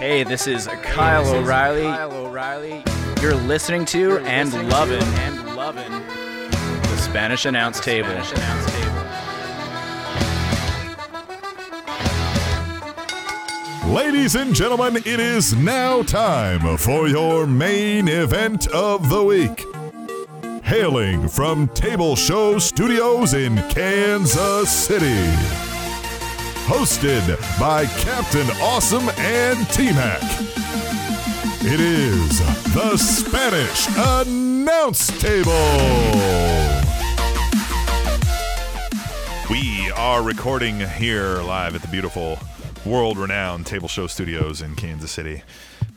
Hey, this is Kyle O'Reilly. Kyle O'Reilly. You're listening to and loving and loving the Spanish Announce Table. Spanish Announce Table. Ladies and gentlemen, it is now time for your main event of the week. Hailing from Table Show Studios in Kansas City. Hosted by Captain Awesome and T Mac. It is the Spanish Announce Table. We are recording here live at the beautiful, world renowned Table Show Studios in Kansas City.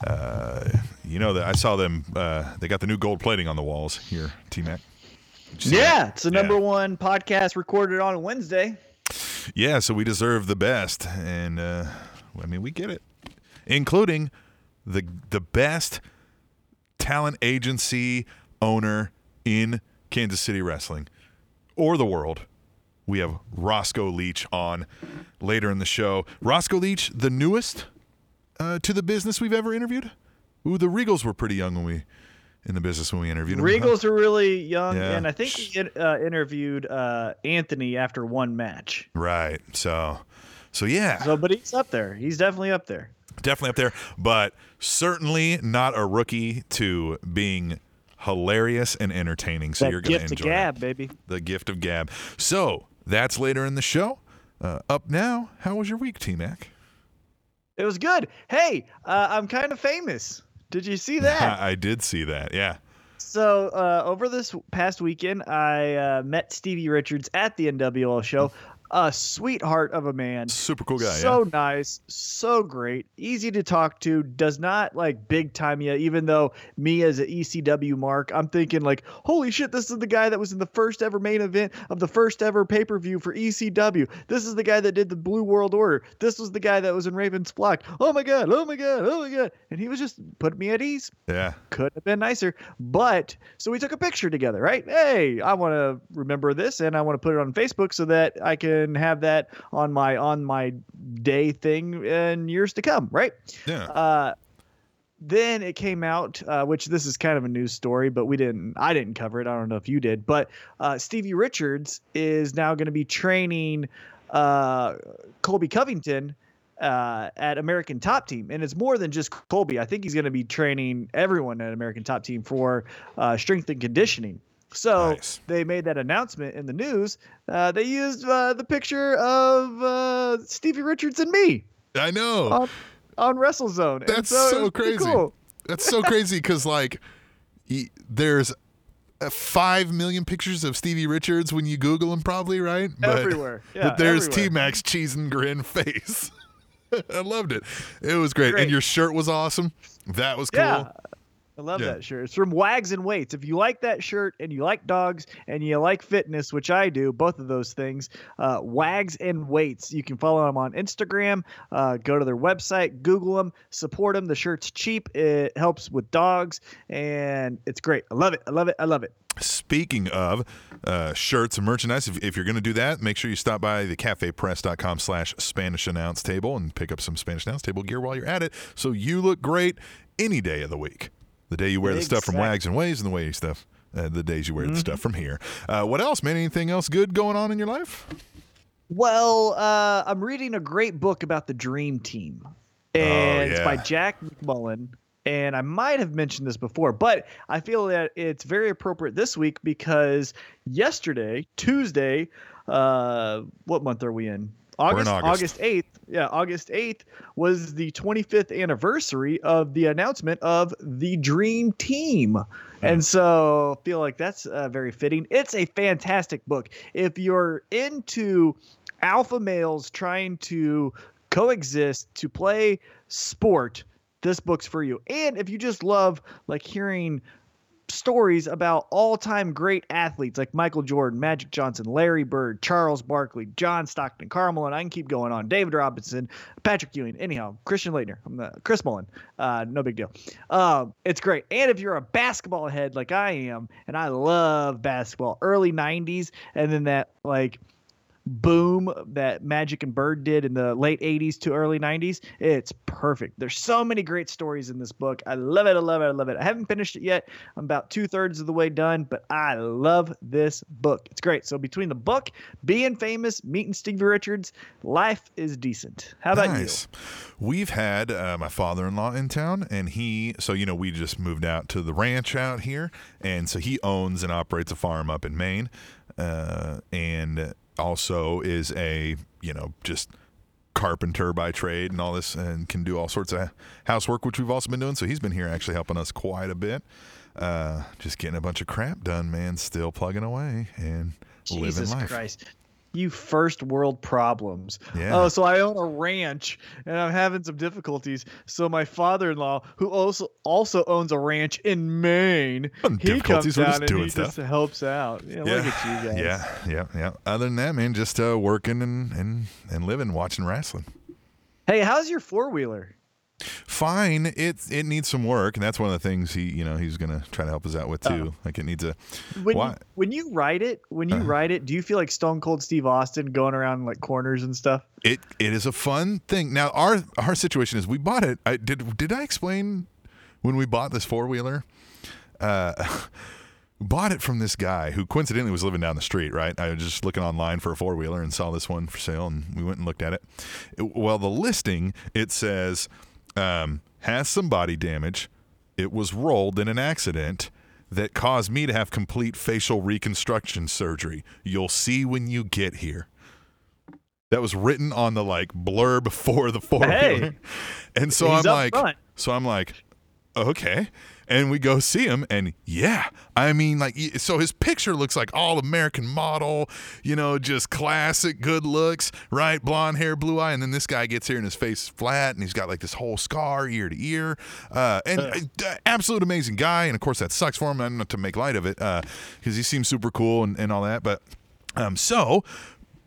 Uh, you know that I saw them. Uh, they got the new gold plating on the walls here, T Mac. Yeah, it's the number yeah. one podcast recorded on Wednesday. Yeah, so we deserve the best, and uh, I mean we get it, including the the best talent agency owner in Kansas City wrestling or the world. We have Roscoe Leach on later in the show. Roscoe Leach, the newest uh, to the business we've ever interviewed. Ooh, the Regals were pretty young when we in the business when we interviewed him. Regals are really young, yeah. and I think we uh, interviewed uh, Anthony after one match. Right. So, so yeah. So, but he's up there. He's definitely up there. Definitely up there, but certainly not a rookie to being hilarious and entertaining. So that you're going to enjoy the gab, it. baby. The gift of gab. So that's later in the show. Uh, up now, how was your week, T Mac? It was good. Hey, uh, I'm kind of famous. Did you see that? I did see that. Yeah. So uh, over this past weekend, I uh, met Stevie Richards at the NWL show a sweetheart of a man. Super cool guy. So yeah. nice, so great, easy to talk to. Does not like big time you. Even though me as an ECW mark, I'm thinking like, holy shit, this is the guy that was in the first ever main event of the first ever pay per view for ECW. This is the guy that did the Blue World Order. This was the guy that was in Raven's Flock. Oh my god, oh my god, oh my god, and he was just put me at ease. Yeah, could have been nicer. But so we took a picture together, right? Hey, I want to remember this, and I want to put it on Facebook so that I can and have that on my on my day thing in years to come, right? Yeah. Uh, then it came out, uh, which this is kind of a news story, but we didn't. I didn't cover it. I don't know if you did, but uh, Stevie Richards is now going to be training uh, Colby Covington uh, at American Top Team, and it's more than just Colby. I think he's going to be training everyone at American Top Team for uh, strength and conditioning. So nice. they made that announcement in the news. Uh, they used uh, the picture of uh, Stevie Richards and me. I know on, on WrestleZone. That's so, so crazy. Cool. That's so crazy because like he, there's five million pictures of Stevie Richards when you Google him, probably right. But, everywhere. Yeah, but there's T Mac's cheese and grin face. I loved it. It was great. great. and your shirt was awesome. That was cool. Yeah. I love yeah. that shirt. It's from Wags and Weights. If you like that shirt and you like dogs and you like fitness, which I do, both of those things, uh, Wags and Weights. You can follow them on Instagram. Uh, go to their website, Google them, support them. The shirt's cheap. It helps with dogs, and it's great. I love it. I love it. I love it. Speaking of uh, shirts and merchandise, if, if, you're going to do that, make sure you stop by the cafepress.com slash Spanish Announce Table and pick up some Spanish Announce Table gear while you're at it so you look great any day of the week. The day you wear exactly. the stuff from Wags and Weights and the way stuff, uh, the days you wear mm-hmm. the stuff from here. Uh, what else, man? Anything else good going on in your life? Well, uh, I'm reading a great book about the Dream Team, oh, and oh, yeah. it's by Jack McCallum. And I might have mentioned this before, but I feel that it's very appropriate this week because yesterday, Tuesday, uh, what month are we in? August, August 8th, yeah, August 8th was the 25th anniversary of the announcement of the Dream Team. And so I feel like that's uh, very fitting. It's a fantastic book. If you're into alpha males trying to coexist to play sport, this book's for you. And if you just love like hearing stories about all-time great athletes like Michael Jordan, Magic Johnson, Larry Bird, Charles Barkley, John Stockton, Karl Malone, and I can keep going on. David Robinson, Patrick Ewing. Anyhow, Christian the, Chris Mullin. Uh, no big deal. Um, it's great. And if you're a basketball head like I am, and I love basketball, early '90s, and then that like boom that Magic and Bird did in the late 80s to early 90s. It's perfect. There's so many great stories in this book. I love it. I love it. I love it. I haven't finished it yet. I'm about two thirds of the way done, but I love this book. It's great. So between the book, being famous, meeting Stevie Richards, life is decent. How about nice. you? We've had uh, my father in law in town, and he, so, you know, we just moved out to the ranch out here. And so he owns and operates a farm up in Maine. Uh, and also is a you know just carpenter by trade and all this and can do all sorts of housework which we've also been doing. So he's been here actually helping us quite a bit. Uh, just getting a bunch of crap done man still plugging away and Jesus living life. Christ you first world problems. Yeah. Oh, so I own a ranch and I'm having some difficulties. So my father-in-law, who also also owns a ranch in Maine, he comes down and he stuff. just helps out. Yeah, yeah. Look at you guys. Yeah, yeah, yeah. Other than that, man, just uh, working and, and and living, watching wrestling. Hey, how's your four wheeler? Fine. It it needs some work, and that's one of the things he you know he's gonna try to help us out with too. Oh. Like it needs a. When you, when you write it, when you uh, write it, do you feel like Stone Cold Steve Austin going around like corners and stuff? It it is a fun thing. Now our our situation is we bought it. I did did I explain when we bought this four wheeler? Uh, bought it from this guy who coincidentally was living down the street, right? I was just looking online for a four wheeler and saw this one for sale, and we went and looked at it well, the listing it says um, has some body damage. It was rolled in an accident that caused me to have complete facial reconstruction surgery. You'll see when you get here. That was written on the like blurb for the four. Hey, and so I'm like, front. so I'm like, okay and we go see him and yeah i mean like so his picture looks like all american model you know just classic good looks right? Blonde hair blue eye and then this guy gets here and his face is flat and he's got like this whole scar ear to ear uh, and uh, absolute amazing guy and of course that sucks for him I'm not to make light of it because uh, he seems super cool and, and all that but um, so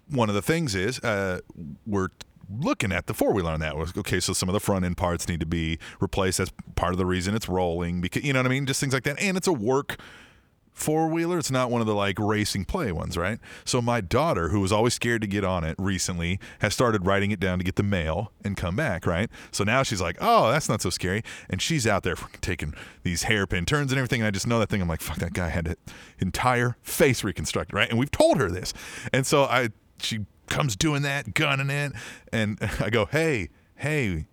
one of the things is uh, we're looking at the four wheeler on that was okay. So some of the front end parts need to be replaced. That's part of the reason it's rolling because you know what I mean. Just things like that, and it's a work four wheeler. It's not one of the like racing play ones, right? So my daughter, who was always scared to get on it recently, has started writing it down to get the mail and come back, right? So now she's like, oh, that's not so scary. And she's out there taking these hairpin turns and everything. And I just know that thing. I'm like, fuck, that guy had an entire face reconstructed, right? And we've told her this. And so I, she comes doing that, gunning it, and I go, "Hey, hey,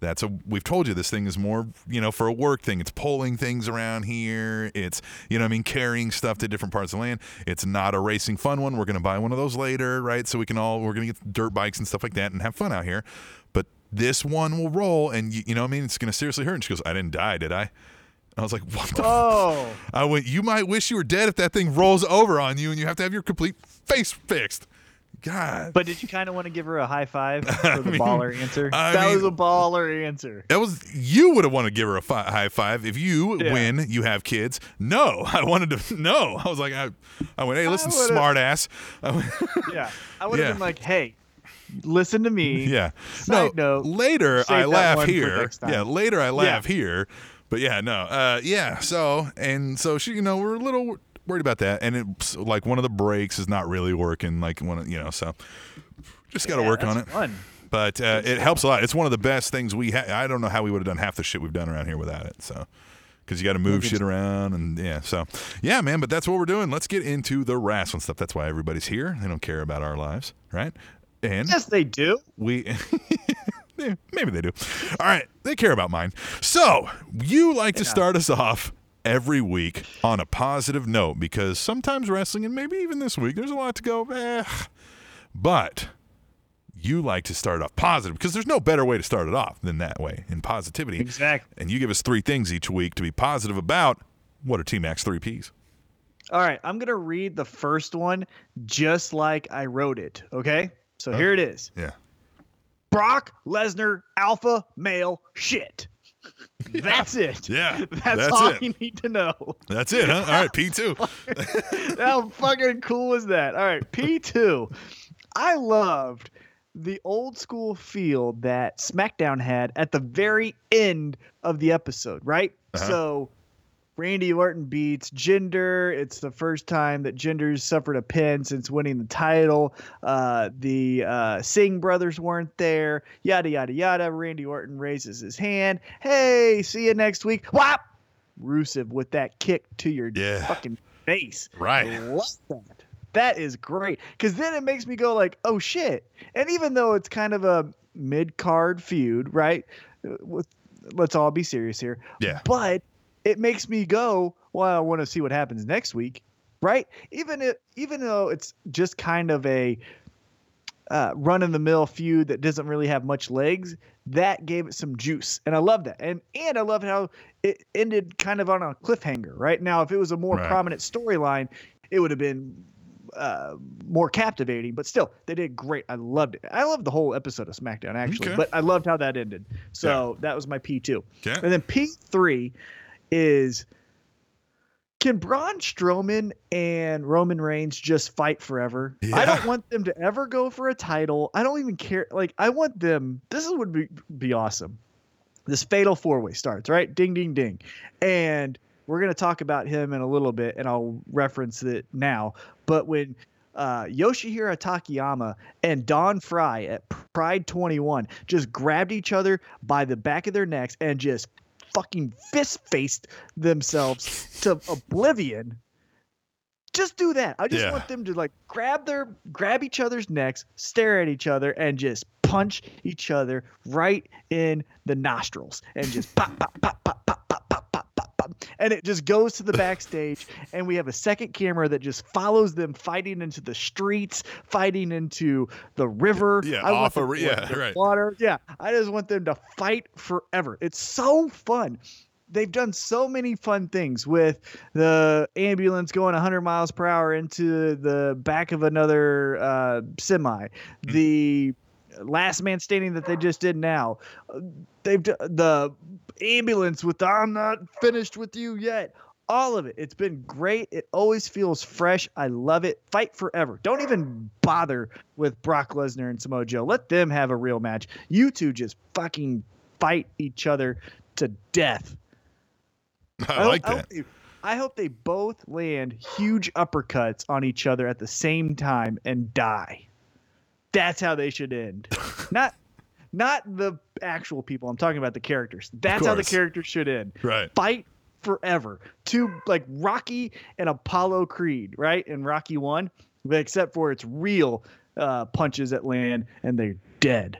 that's a we've told you this thing is more you know for a work thing. It's pulling things around here. It's you know i mean carrying stuff to different parts of the land. It's not a racing fun one. We're going to buy one of those later right? So we can all we're going to get dirt bikes and stuff like that and have fun out here. But this one will roll and you, you know i mean? It's going to seriously hurt. And she goes i didn't die did i? I was like, "What the?" Oh, I went. You might wish you were dead if that thing rolls over on you, and you have to have your complete face fixed. God. But did you kind of want to give her a high five for the mean, baller answer? I that mean, was a baller answer. That was you would have wanted to give her a fi- high five if you yeah. win. You have kids. No, I wanted to. No, I was like, I, I went, hey, listen, smart ass. yeah, I would have yeah. been like, hey, listen to me. Yeah. Side no. Note, later I laugh here. Yeah. Later I laugh yeah. here. But yeah, no. Uh, yeah. So and so she, you know, we're a little worried about that. And it's like one of the brakes is not really working. Like one, you know, so just got to yeah, work on it. Fun. But uh, it helps a lot. It's one of the best things we. I don't know how we would have done half the shit we've done around here without it. So because you got to move shit around and yeah. So yeah, man. But that's what we're doing. Let's get into the wrestling stuff. That's why everybody's here. They don't care about our lives, right? And yes, they do. We. maybe they do. All right, they care about mine. So you like yeah. to start us off every week on a positive note because sometimes wrestling, and maybe even this week, there's a lot to go, eh. But you like to start off positive because there's no better way to start it off than that way in positivity. Exactly. And you give us three things each week to be positive about. What are T Mac's three P's? All right, I'm going to read the first one just like I wrote it. Okay. So here it is. Yeah. Brock Lesnar, alpha male shit. That's it. Yeah. That's, that's all it. you need to know. That's it, huh? All right, P2. How fucking cool is that? All right, P2. I loved the old school feel that SmackDown had at the very end of the episode, right? Uh-huh. So Randy Orton beats Jinder. It's the first time that Jinder's suffered a pin since winning the title. Uh, the uh, Singh brothers weren't there. Yada yada yada. Randy Orton raises his hand. Hey, see you next week. Whop! Rusev with that kick to your Yeah. fucking face. Right. I love that. That is great because then it makes me go like, oh shit. And even though it's kind of a mid card feud, right? Uh, With let's all be serious here. Yeah. But it makes me go, well, I want to see what happens next week, right? Even if, even though it's just kind of a uh, run in the mill feud that doesn't really have much legs, that gave it some juice, and I love that. And and I love how it ended kind of on a cliffhanger. Right now, if it was a more Right. prominent storyline, it would have been uh, more captivating. But still, they did great. I loved it. I loved the whole episode of SmackDown actually, Okay. but I loved how that ended. So that was my P two. Okay. And then P three is can Braun Strowman and Roman Reigns just fight forever? I don't want them to ever go for a title. I don't even care. Like I want them. This would be be awesome. This fatal four way starts right. Ding ding ding, and we're gonna talk about him in a little bit, and I'll reference it now. But when uh, Yoshihiro Takayama and Don Frye at Pride 21 just grabbed each other by the back of their necks and just fucking fist faced themselves to oblivion. Just do that. I just Yeah. want them to like grab their grab each other's necks, stare at each other, and just punch each other right in the nostrils and just pop, pop, pop, pop, pop, pop, And it just goes to the backstage, and we have a second camera that just follows them fighting into the streets, fighting into the river. Yeah, I off a them ri- to yeah, right. Water. Yeah, I just want them to fight forever. It's so fun. They've done so many fun things with the ambulance going 100 miles per hour into the back of another uh, semi. Mm. The last man standing that they just did now. They've the ambulance with the, I'm not finished with you yet. All of it. It's been great. It always feels fresh. I love it. Fight forever. Don't even bother with Brock Lesnar and Samoa Joe. Let them have a real match. You two just fucking fight each other to death. I hope- like that. they- I hope they both land huge uppercuts on each other at the same time and die. That's how they should end. not not the actual people. I'm talking about the characters. That's how the characters should end. Right. Fight forever. Two like Rocky and Apollo Creed, right? And Rocky 1, except for it's real uh, punches that land and they're dead.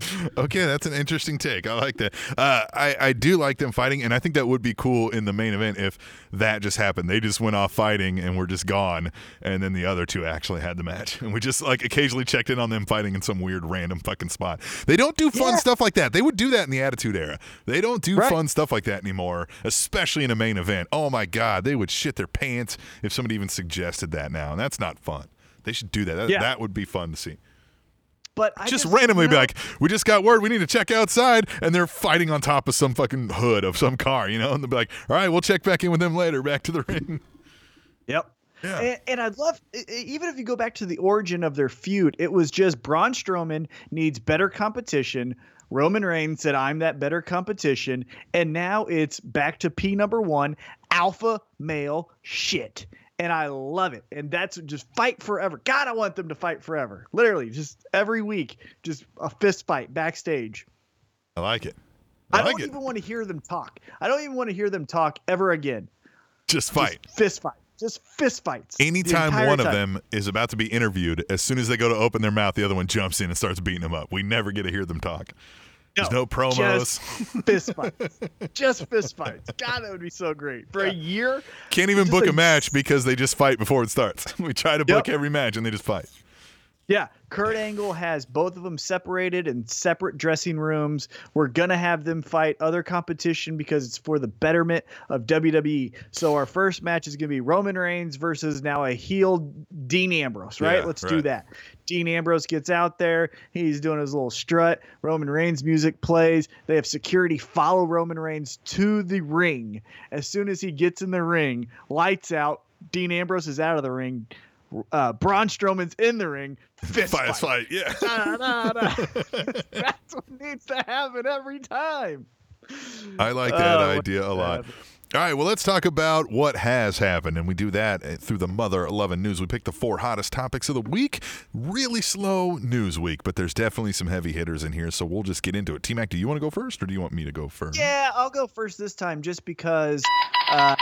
Okay, that's an interesting take. I like that. Uh, I I do like them fighting, and I think that would be cool in the main event if that just happened. They just went off fighting and were just gone, and then the other two actually had the match, and we just like occasionally checked in on them fighting in some weird random fucking spot. They don't do fun Yeah. stuff like that. They would do that in the Attitude Era. They don't do Right. fun stuff like that anymore, especially in a main event. Oh my god, they would shit their pants if somebody even suggested that now, and that's not fun. They should do that. That, Yeah. that would be fun to see But I just just randomly be know- like, we just got word we need to check outside, and they're fighting on top of some fucking hood of some car, you know, and they'll be like, all right, we'll check back in with them later, back to the ring. Yep. Yeah. And, and I love, even if you go back to the origin of their feud, it was just Braun Strowman needs better competition. Roman Reigns said, I'm that better competition. And now it's back to P number one alpha male shit. And I love it. And that's just fight forever. God, I want them to fight forever. Literally, just every week, just a fist fight backstage. I like it. I, I like don't it. even want to hear them talk. I don't even want to hear them talk ever again. Just Just fight. fist fight. Just fist fights. Anytime one of them is about to be interviewed, as soon as they go to open their mouth, the other one jumps in and starts beating them up. We never get to hear them talk. There's no promos. Just fist fights. just fist fights. God, that would be so great. For a year, Can't even book a match because they just fight before it starts. we try to book Yep. every match and they just fight. Yeah. Kurt Angle has both of them separated in separate dressing rooms. We're gonna have them fight other competition because it's for the betterment of WWE. So our first match is gonna be Roman Reigns versus now a heel Dean Ambrose, right? Yeah, Let's do that. Dean Ambrose gets out there. He's doing his little strut. Roman Reigns music plays. They have security follow Roman Reigns to the ring. As soon as he gets in the ring, lights out. Dean Ambrose is out of the ring. Uh, Braun Strowman's in the ring. Fist Fight, fight. Yeah. That's what needs to happen every time. I like that uh, idea a lot. All right, well, let's talk about what has happened, and we do that uh, through the Mother 11 News. We pick the four hottest topics of the week. Really slow news week, but there's definitely some heavy hitters in here, so we'll just get into it. T Mac, do you want to go first, or do you want me to go first? Yeah, I'll go first this time, just because. Uh,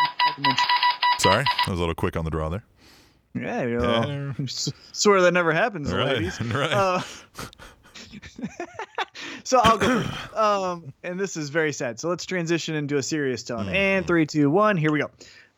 Sorry, I was a little quick on the draw there. Yeah, you know, yeah. swear that never happens, right. ladies. Right. Uh, so I'll go. Um, and this is very sad. So let's transition into a serious tone. Mm. And three, two, one. Here we go.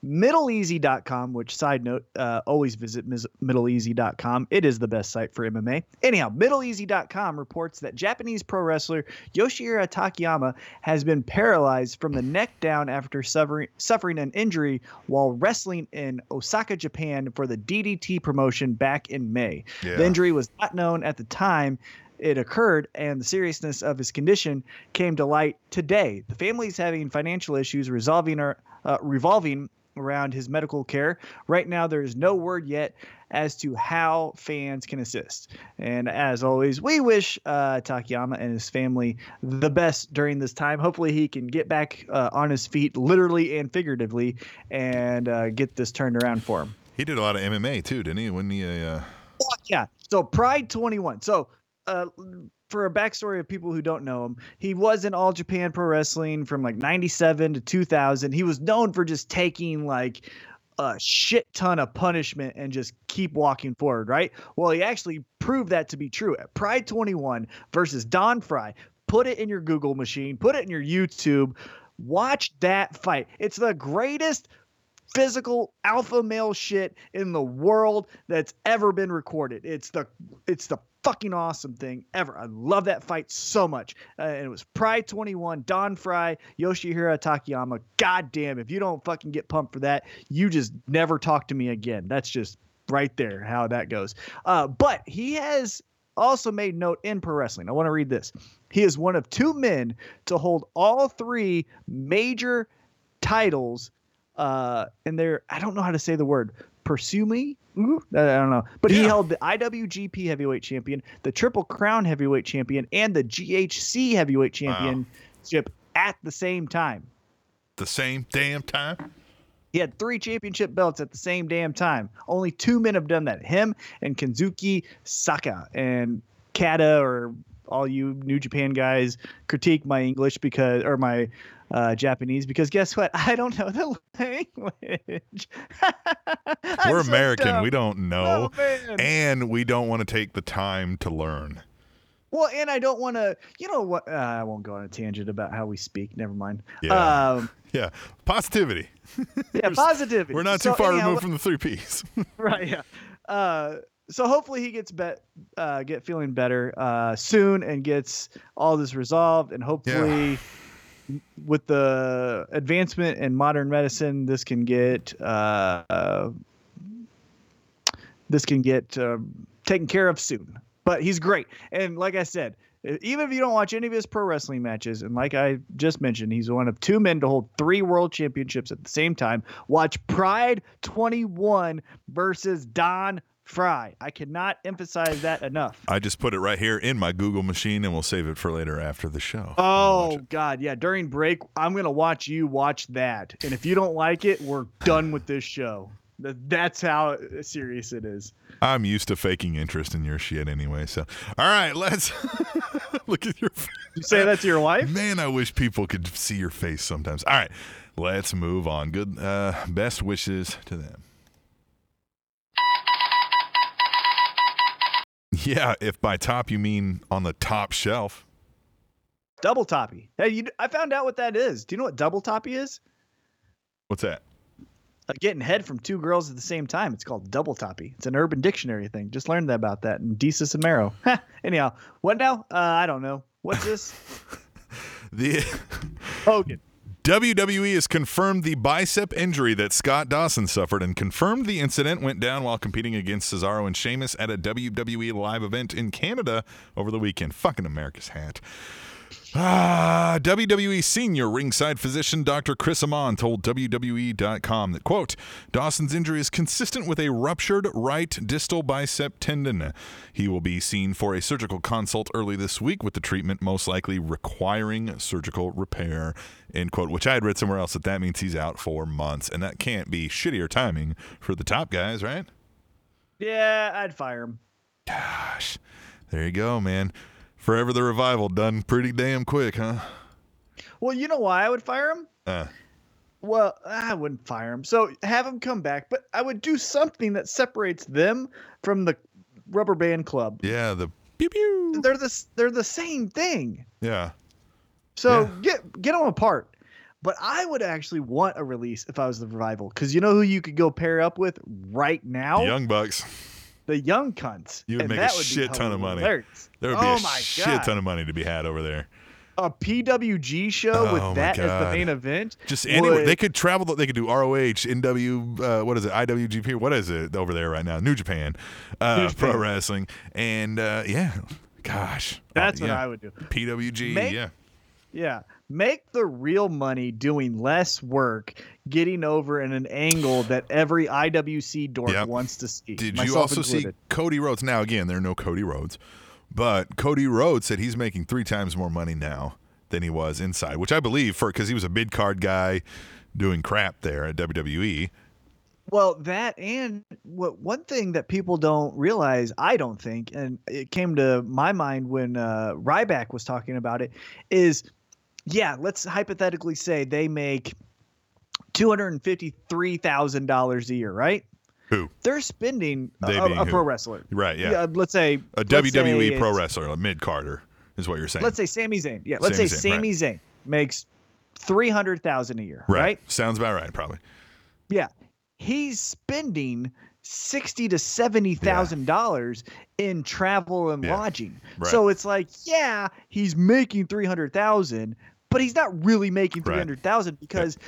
MiddleEasy.com, which side note, uh, always visit MiddleEasy.com. It is the best site for MMA. Anyhow, MiddleEasy.com reports that Japanese pro wrestler Yoshihiro Takayama has been paralyzed from the neck down after suffering, suffering an injury while wrestling in Osaka, Japan for the DDT promotion back in May. Yeah. The injury was not known at the time it occurred and the seriousness of his condition came to light today. The family is having financial issues resolving or uh, revolving around his medical care. Right now, there is no word yet as to how fans can assist. And as always, we wish uh, Takayama and his family the best during this time. Hopefully, he can get back uh, on his feet, literally and figuratively, and uh, get this turned around for him. He did a lot of MMA too, didn't he? When he, uh... yeah. So Pride 21. So uh, for a backstory of people who don't know him, he was in All Japan Pro Wrestling from like 97 to 2000. He was known for just taking like a shit ton of punishment and just keep walking forward, right? Well, he actually proved that to be true at Pride 21 versus Don Frye. Put it in your Google machine, put it in your YouTube. Watch that fight. It's the greatest physical alpha male shit in the world that's ever been recorded. It's the it's the fucking awesome thing ever. I love that fight so much. Uh, and it was Pride 21, Don Frye, Yoshihiro Takayama. God damn, if you don't fucking get pumped for that, you just never talk to me again. That's just right there how that goes. Uh, but he has also made note in pro wrestling. I want to read this. He is one of two men to hold all three major titles. Uh, and they're, I don't know how to say the word, pursue me mm-hmm. Ooh, I don't know, but yeah. he held the IWGP Heavyweight Champion, the Triple Crown Heavyweight Champion, and the GHC Heavyweight Championship wow. at the same time. The same damn time. He had three championship belts at the same damn time. Only two men have done that. Him and Kensuke Saka and Kata or all you New Japan guys critique my English because or my uh, Japanese because guess what? I don't know the language. We're American. So we don't know. Oh, and we don't want to take the time to learn. Well, and I don't want to, you know what? Uh, I won't go on a tangent about how we speak. Never mind. Yeah. Um, yeah. Positivity. yeah, positivity. We're not too so far anyhow, removed from the three P's. right. Yeah. Uh, so hopefully he gets bet, uh, get feeling better uh, soon and gets all this resolved, and hopefully. Yeah with the advancement in modern medicine, this can get uh, this can get uh, taken care of soon. But he's great, and like I said, even if you don't watch any of his pro wrestling matches, and like I just mentioned, he's one of two men to hold three world championships at the same time. Watch Pride 21 versus Don Frye. I cannot emphasize that enough. I just put it right here in my Google machine and we'll save it for later after the show. Oh, God. Yeah. During break, I'm going to watch you watch that. And if you don't like it, we're done with this show. That's how serious it is. I'm used to faking interest in your shit anyway. So, all right, let's look at your face. You say that to your wife? Man, I wish people could see your face sometimes. All right, let's move on. Good, uh, best wishes to them. Yeah, if by top you mean on the top shelf. Double toppy. Hey, you, I found out what that is. Do you know what double toppy is? What's that? Uh, getting head from two girls at the same time. It's called double toppy. It's an Urban Dictionary thing. Just learned that about that in Desus and Mero. Anyhow, what now? Uh, I don't know. What's this? the Hogan. WWE has confirmed the bicep injury that Scott Dawson suffered and confirmed the incident went down while competing against Cesaro and Sheamus at a WWE live event in Canada over the weekend. Fucking America's hat. Ah, WWE senior ringside physician Dr. Chris Amann told WWE.com that, quote, Dawson's injury is consistent with a ruptured right distal bicep tendon. He will be seen for a surgical consult early this week with the treatment most likely requiring surgical repair, end quote, which I had read somewhere else that that means he's out for months. And that can't be shittier timing for the top guys, right? Yeah, I'd fire him. Gosh, there you go, man. Forever the revival done pretty damn quick, huh? Well, you know why I would fire him? Uh, Well, I wouldn't fire him. So have him come back, but I would do something that separates them from the rubber band club. yeah, the pew pew. They're the they're the same thing. Yeah. So Yeah. get get them apart. But I would actually want a release if I was the revival, because you know who you could go pair up with right now? The Young Bucks. the young cunts. You would And make a shit ton of money. hilarious. There would be oh a shit God. ton of money to be had over there. a PWG show Oh with that as the main event. Just anywhere would- they could travel. They could do ROH, NW, uh, what is it, IWGP? What is it over there right now? New Japan, uh, New Japan. Pro Wrestling, and uh, yeah, gosh, That's Uh, what. I would do. PWG, Make- yeah, Yeah. Make the real money doing less work, getting over in an angle that every IWC dork Yep. wants to see. Did you also see. Cody Rhodes? Now again, there are no Cody Rhodes, but Cody Rhodes said he's making three times more money now than he was inside, which I believe for because he was a mid card guy doing crap there at. WWE. Well, that and what one thing that people don't realize, I don't think, and it came to my mind when uh, Ryback was talking about it, is yeah, let's hypothetically say they make two hundred and fifty-three thousand dollars a year, right? Who? They're spending a, They a- a pro wrestler. Right? Yeah, let's say a let's WWE say pro wrestler, a mid carder, is what you're saying. Let's say Sami Zayn. Yeah, let's Sami say Zayn, Sami Zayn makes three hundred thousand a year, right. right? Sounds about right, probably. Yeah, he's spending sixty to seventy thousand dollars in travel and Yeah, lodging. right. So it's like, yeah, he's making three hundred thousand, but he's not really making Right. three hundred thousand because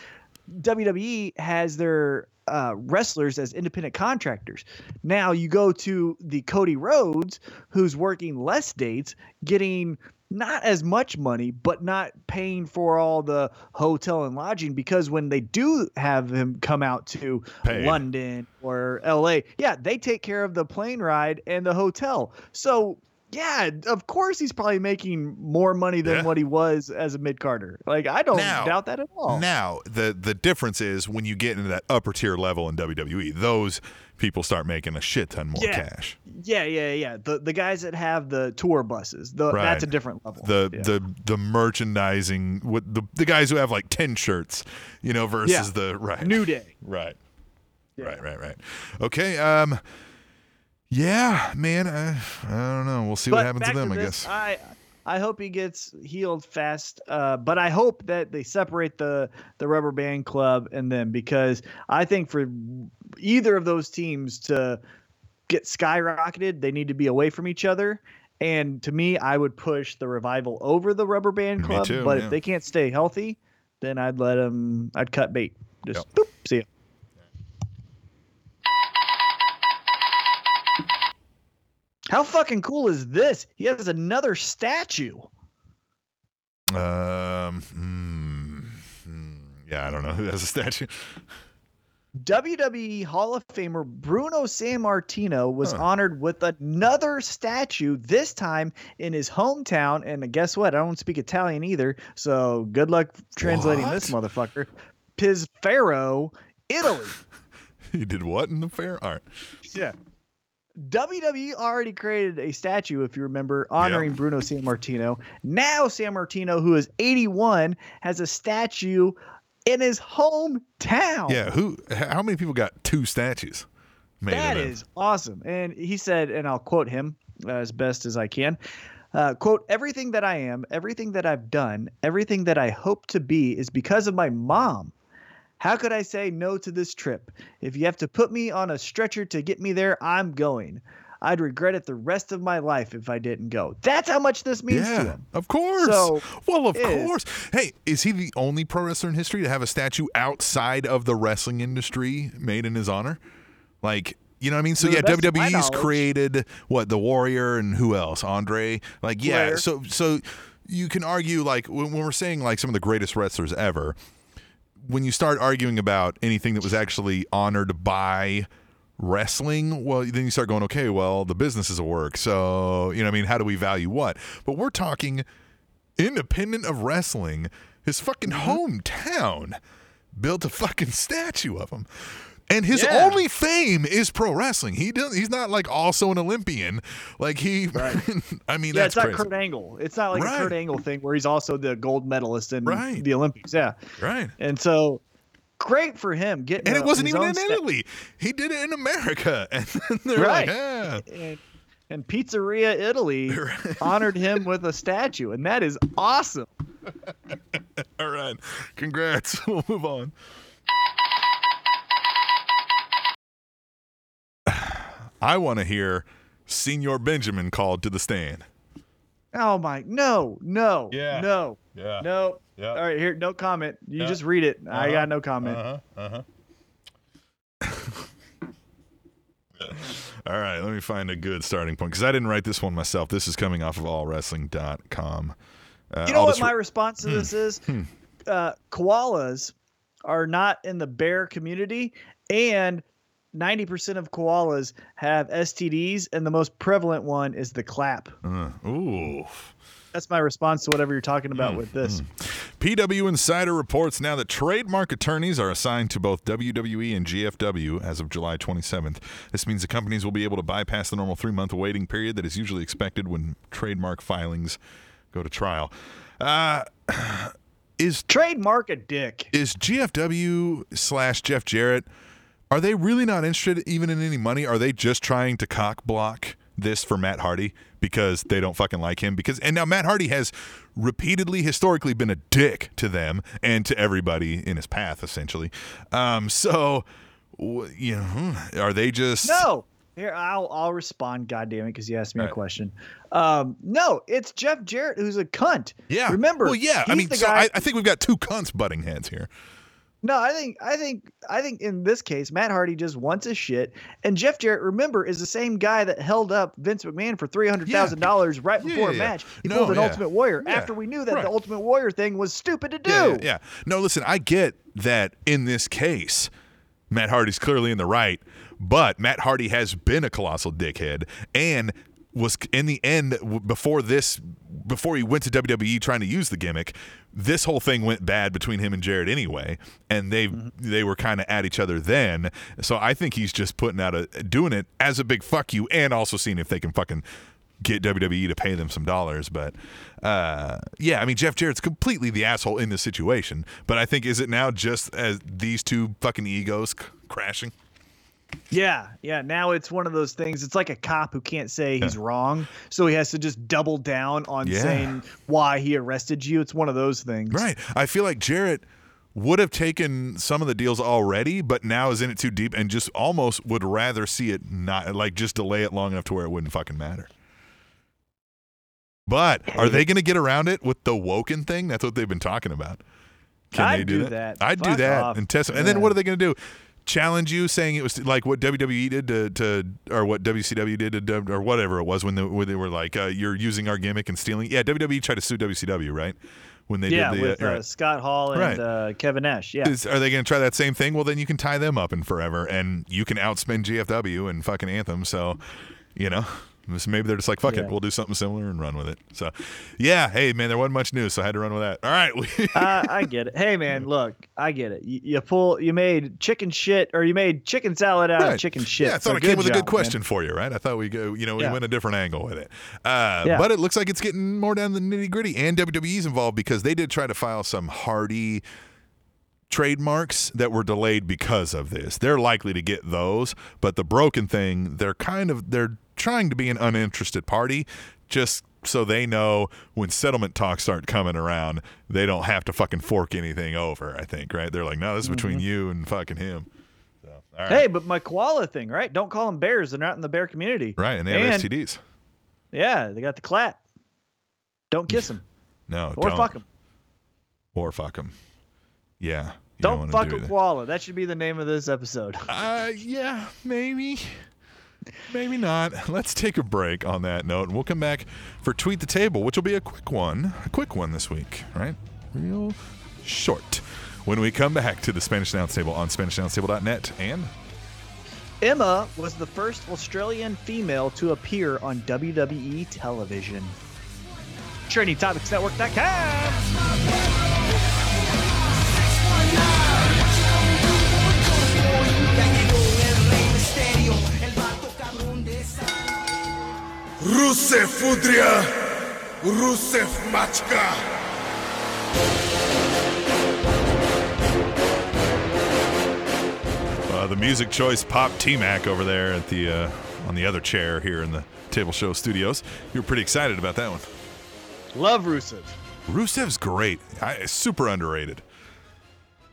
WWE has their uh, wrestlers as independent contractors. Now you go to the Cody Rhodes, who's working less dates, getting not as much money, but not paying for all the hotel and lodging because when they do have him come out to Paid. London or LA, yeah, they take care of the plane ride and the hotel. So yeah, of course he's probably making more money than Yeah. what he was as a mid carder. Like I don't Now- doubt that at all. Now, the the difference is when you get into that upper tier level in WWE, those people start making a shit ton more Yeah. cash. Yeah, yeah, yeah. The the guys that have the tour buses, the, Right. that's a different level. The Yeah. the the merchandising with the the guys who have like ten shirts, you know, versus the right New Day. Right. Right, right, right. Okay, um yeah, man, I, I don't know. We'll see what happens to them, I this, guess. I I hope he gets healed fast. Uh, but I hope that they separate the the rubber band club and them because I think for either of those teams to get skyrocketed, they need to be away from each other. And to me, I would push the revival over the rubber band club. too, but yeah. if they can't stay healthy, then I'd let them. I'd cut bait. Just Yep. boop, see ya. How fucking cool is this? He has another statue. Um hmm, yeah, I don't know who has a statue. WWE Hall of Famer Bruno Sammartino was Huh. honored with another statue, this time in his hometown. And guess what? I don't speak Italian either, so good luck translating this motherfucker. Pisfero, Italy. He did what in the fair? All right. Yeah. WWE already created a statue, if you remember, honoring Bruno Sammartino. Now Sammartino, who is 81, has a statue in his hometown. Yeah, who how many people got two statues made That is awesome. And he said, and I'll quote him uh, as best as I can. Uh, quote, everything that I am, everything that I've done, everything that I hope to be is because of my mom. How could I say no to this trip? If you have to put me on a stretcher to get me there, I'm going. I'd regret it the rest of my life if I didn't go. That's how much this means to Yeah, him. of course. So, well, of course. Hey, is he the only pro wrestler in history to have a statue outside of the wrestling industry made in his honor? Like, you know what I mean? So yeah, best of my WWE's created what the Warrior and who else? Andre. Like, yeah. Flair. So so you can argue like when, when we're saying like some of the greatest wrestlers ever, when you start arguing about anything that was actually honored by wrestling, well, then you start going, okay, well, the business is a work. So, you know, what I mean, how do we value what? But we're talking independent of wrestling, his fucking mm-hmm. hometown built a fucking statue of him. And his Yeah. only fame is pro wrestling. He does, he's not like also an Olympian. Like he, I mean, Yeah, that's it's not crazy. Kurt Angle. It's not like Right. a Kurt Angle thing where he's also the gold medalist in Right. the Olympics. Yeah, right. and so great for him getting. And it wasn't even in Italy. He did it in America. And then they're Right. like, ah. and, and Pizzeria Italy honored him with a statue, and that is awesome. All right. Congrats. We'll move on. I want to hear Senor Benjamin called to the stand. Oh my, no, no, Yeah. no, Yeah. no. Yeah. All right, here, no comment. You Yeah. just read it. I Uh-huh. got no comment. Uh huh. Uh huh. All right, let me find a good starting point because I didn't write this one myself. This is coming off of allwrestling.com. Uh, You know what just my response to this is? Hmm. Uh, koalas are not in the bear community, and 90% of koalas have STDs, and the most prevalent one is the clap. Uh, ooh. That's my response to whatever you're talking Hmm. about with this. PW Insider reports now that trademark attorneys are assigned to both WWE and GFW as of July 27th. This means the companies will be able to bypass the normal three month waiting period that is usually expected when trademark filings go to trial. Uh, is Trademark a dick. is GFW slash Jeff Jarrett? Are they really not interested even in any money? Are they just trying to cock block this for Matt Hardy because they don't fucking like him? Because and now Matt Hardy has repeatedly historically been a dick to them and to everybody in his path, essentially. Um, so you know, hmm, are they just No. Here, I'll I'll respond. God damn it, because you asked me Right. a question. Um, no, it's Jeff Jarrett who's a cunt. Yeah. Remember? Well, yeah. I mean, so I, I think we've got two cunts butting heads here. No, I think I think I think in this case, Matt Hardy just wants his shit, and Jeff Jarrett, remember, is the same guy that held up Vince McMahon for three hundred thousand dollars right Yeah, before yeah, a match. He No, pulled an yeah. Ultimate Warrior Yeah, after we knew that right. the Ultimate Warrior thing was stupid to do. Yeah, yeah, yeah. No, listen, I get that in this case, Matt Hardy's clearly in the right, but Matt Hardy has been a colossal dickhead and was in the end before this before he went to WWE trying to use the gimmick this whole thing went bad between him and Jarrett anyway and they they were kind of at each other then so I think he's just putting out a doing it as a big fuck you and also seeing if they can fucking get WWE to pay them some dollars. But uh, yeah, I mean Jeff Jarrett's completely the asshole in this situation. But I think is it now just as these two fucking egos c- crashing? Yeah, yeah. Now it's one of those things. It's like a cop who can't say he's wrong, so he has to just double down on Yeah. saying why he arrested you. It's one of those things. Right. I feel like Jarrett would have taken some of the deals already, but now is in it too deep and just almost would rather see it not like just delay it long enough to where it wouldn't fucking matter. But are they going to get around it with the Woken thing? That's what they've been talking about. Can I'd they do, do that. I'd do that off. and test. And then what are they going to do? Challenge you, saying it was like what WWE did to, to or what WCW did to or whatever it was when they, when they were like, uh, "You're using our gimmick and stealing." Yeah, WWE tried to sue WCW, right? When they yeah, did the with uh, uh, right. Scott Hall and Right. uh, Kevin Nash. Yeah. Is, are they going to try that same thing? Well, then you can tie them up in forever, and you can outspend GFW and fucking Anthem. So, you know, this- maybe they're just like, fuck Yeah. it, we'll do something similar and run with it. So, yeah, hey man, there wasn't much news, so I had to run with that. All right, we, uh, I get it. Hey man, look, I get it. You, you pull, you made chicken shit, or you made chicken salad out Right. of chicken shit. Yeah, I so thought I came with a job, good man. question for you, right? I thought we go, you know, we Yeah. went a different angle with it. Uh, Yeah. But it looks like it's getting more down the nitty gritty, and WWE's involved because they did try to file some Hardy trademarks that were delayed because of this. They're likely to get those, but the broken thing, they're kind of they're trying to be an uninterested party, just so they know when settlement talks start coming around, they don't have to fucking fork anything over. I think, right? They're like, no, this is between you and fucking him. So, all right. Mm-hmm. Hey, but my koala thing, right? Don't call them bears. They're not in the bear community. Right, and they have And- STDs. Yeah, they got the clap. Don't kiss them No, or don't. fuck them. Or fuck them. Yeah. Don't, wanna fuck do a that. koala. That should be the name of this episode. Uh, yeah, maybe. Maybe not. Let's take a break on that note, and we'll come back for Tweet the Table, which will be a quick one. A quick one this week, right? Real short. When we come back to the Spanish Announce Table on SpanishAnnounceTable.net and Emma was the first Australian female to appear on WWE television. TrainingTopicsNetwork.com. Rusev Udria, Rusev Machka. uh, the music choice Pop T Mac over there at the uh, on the other chair here in the Table Show studios. You were pretty excited about that one. Love Rusev. Rusev's great. I, super underrated.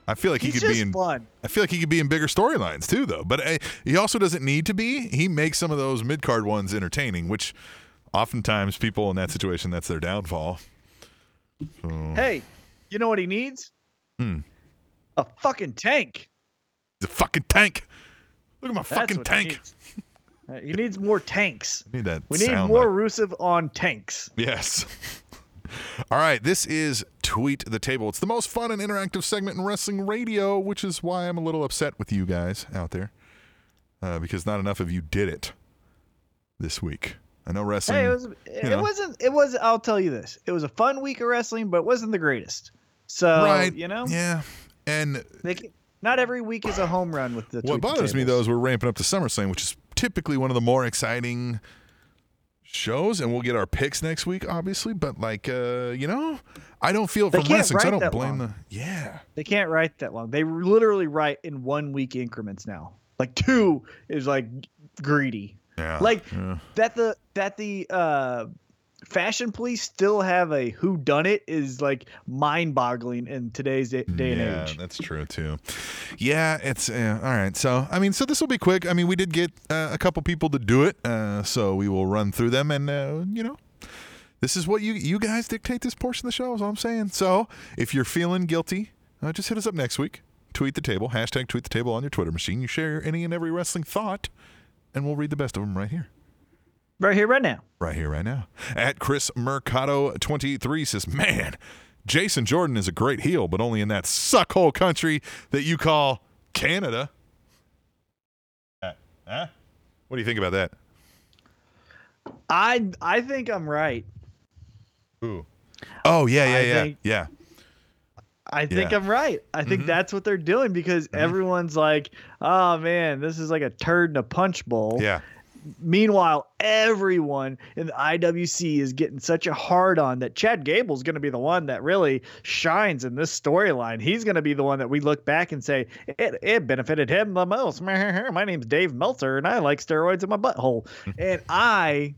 I feel like he He's could be in. fun. I feel like he could be in bigger storylines too, though. But uh, he also doesn't need to be. He makes some of those mid card ones entertaining, which oftentimes people in that situation that's their downfall. So, Hey, you know what he needs? Hmm. A fucking tank. a fucking tank. Look at my That's fucking tank. He needs. Uh, he needs more tanks. I need that. We need more bite. Rusev on tanks. Yes. All right, this is Tweet the Table. It's the most fun and interactive segment in wrestling radio, which is why I'm a little upset with you guys out there uh, because not enough of you did it this week. I know wrestling. Hey, it was it know. wasn't it was I'll tell you this. It was a fun week of wrestling, but it wasn't the greatest. So right. you know, Yeah. And can- not every week is a home run with the. what tweet the bothers me, though, is we're ramping up to SummerSlam, which is typically one of the more exciting shows, and we'll get our picks next week, obviously. But, like, uh, you know, I don't feel it They from wrestling, so I don't blame long. the. Yeah. They can't write that long. They literally write in one week increments now. Like two is like greedy. Yeah. Like yeah. that the that the uh fashion police still have a who done it is like mind boggling in today's day, day and yeah, age. that's true too. Yeah, it's uh, all right. So, I mean, so this will be quick. I mean, we did get uh, a couple people to do it, uh, so we will run through them, and uh, you know, this is what you you guys dictate this portion of the show. Is all I'm saying. So, if you're feeling guilty, uh, just hit us up next week. Tweet the table hashtag tweet the table on your Twitter machine. You share any and every wrestling thought, and we'll read the best of them right here. Right here, right now. Right here, right now. At Chris Mercado 23 says, Man, Jason Jordan is a great heel, but only in that suckhole country that you call Canada. Uh, huh? What do you think about that? I I think I'm right. Ooh. Oh, yeah, yeah, I yeah. think- yeah. I think Yeah. I'm right. I think Mhm. that's what they're doing because everyone's like, "Oh man, this is like a turd in a punch bowl." Yeah. Meanwhile, everyone in the IWC is getting such a hard on that Chad Gable's going to be the one that really shines in this storyline. He's going to be the one that we look back and say, it, it benefited him the most. My name's Dave Meltzer and I like steroids in my butthole. and I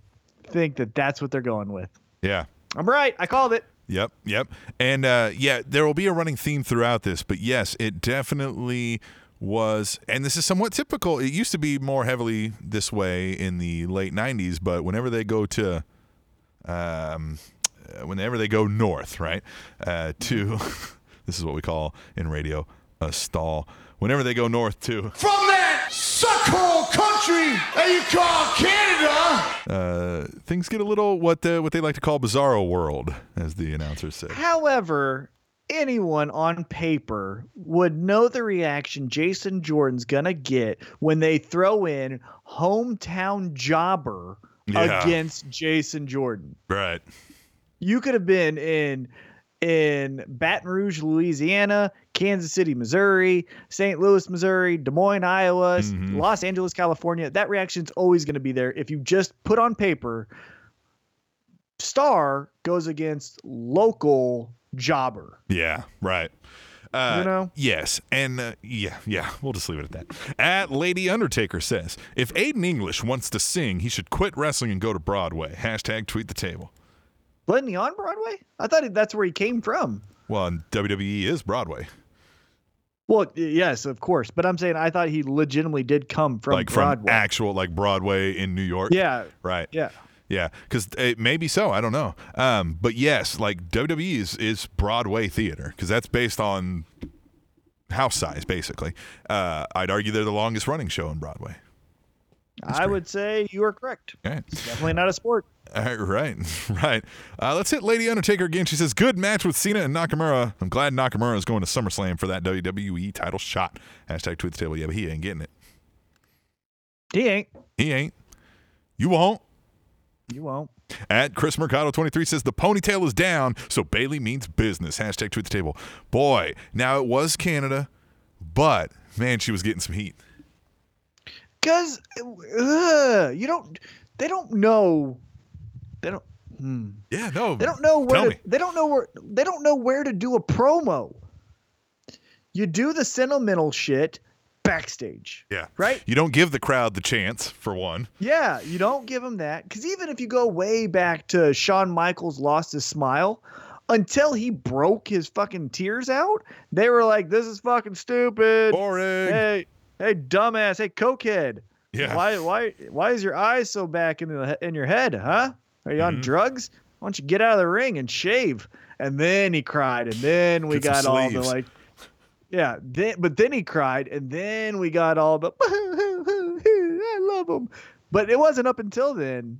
think that that's what they're going with. Yeah. I'm right. I called it. Yep, yep. And uh, yeah, there will be a running theme throughout this, but yes, it definitely was, and this is somewhat typical. It used to be more heavily this way in the late 90s, but whenever they go to, um, uh, whenever they go north, right, uh, to, this is what we call in radio a stall. Whenever they go north to, From that suckhole country that you call Canada. uh, things get a little what the, what they like to call bizarro world, as the announcer said. However, anyone on paper would know the reaction Jason Jordan's going to get when they throw in hometown jobber Yeah. against Jason Jordan. Right. You could have been in in Baton Rouge, Louisiana, Kansas City, Missouri, St. Louis, Missouri, Des Moines, Iowa, Mhm. Los Angeles, California. That reaction's always going to be there if you just put on paper star goes against local jobber. Yeah, right. Uh, You know? Yes, and uh, yeah, yeah. We'll just leave it at that. At Lady Undertaker says, if Aiden English wants to sing, he should quit wrestling and go to Broadway. Hashtag tweet the table. Wasn't he on Broadway? I thought that's where he came from. Well, and WWE is Broadway, Well, yes, of course. But I'm saying I thought he legitimately did come from like from Broadway. actual like Broadway in New York. yeah, right. yeah. Yeah, because it maybe so. I don't know. Um, but yes, like WWE is, is Broadway theater because that's based on house size, basically. Uh, I'd argue they're the longest running show on Broadway. I would say you are correct. Right. It's definitely not a sport. All right, right, right. Uh, let's hit Lady Undertaker again. She says, "Good match with Cena and Nakamura. I'm glad Nakamura is going to SummerSlam for that WWE title shot." Hashtag tweet the table. Yeah, but he ain't getting it. He ain't. He ain't. You won't. You won't. At Chris Mercado 23 says the ponytail is down, so Bayley means business. Hashtag tweet the table. Boy, now it was Canada, but man, she was getting some heat. Cause uh, you don't. They don't know. They don't. Hmm. Yeah, no. They don't know where. To, they don't know where. They don't know where to do a promo. You do the sentimental shit backstage. Yeah. Right? You don't give the crowd the chance, for one. Yeah, you don't give them that because even if you go way back to Shawn Michaels lost his smile, until he broke his fucking tears out, they were like, "This is fucking stupid." Boring. Hey, hey, dumbass. Hey, cokehead. Yeah. Why, why, why is your eyes so back in the in your head? Huh? Are you on Mhm. drugs? Why don't you get out of the ring and shave? And then he cried, and then we Get got all the like, yeah. Then, but then he cried, and then we got all the I love him. But it wasn't up until then.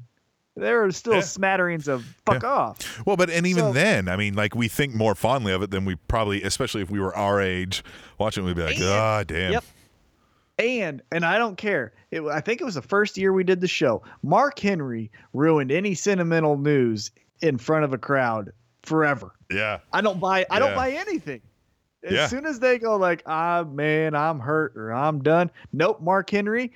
There were still Yeah. smatterings of fuck Yeah. off. Well, but and even So- then, I mean, like we think more fondly of it than we probably, especially if we were our age, watching, it, we'd be like, ah, damn. Yep. And and I don't care. It, I think it was the first year we did the show. Mark Henry ruined any sentimental news in front of a crowd forever. Yeah. I don't buy. I Yeah. don't buy anything. As Yeah. soon as they go like, ah man, I'm hurt or I'm done. Nope, Mark Henry.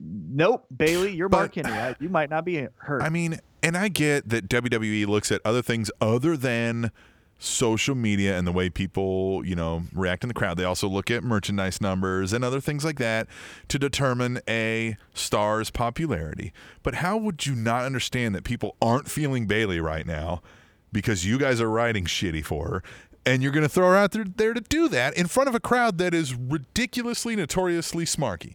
Nope, Bayley, you're Mark Henry. You might not be hurt. I mean, and I get that WWE looks at other things other than social media and the way people, you know, react in the crowd. They also look at merchandise numbers and other things like that to determine a star's popularity. But how would you not understand that people aren't feeling Bayley right now because you guys are writing shitty for her? And you're going to throw her out there, there to do that in front of a crowd that is ridiculously, notoriously smarky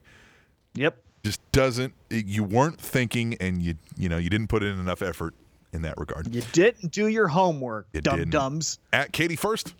yep. just doesn't you weren't thinking and you you know you didn't put in enough effort in that regard You didn't do your homework, You dum dums. at katie first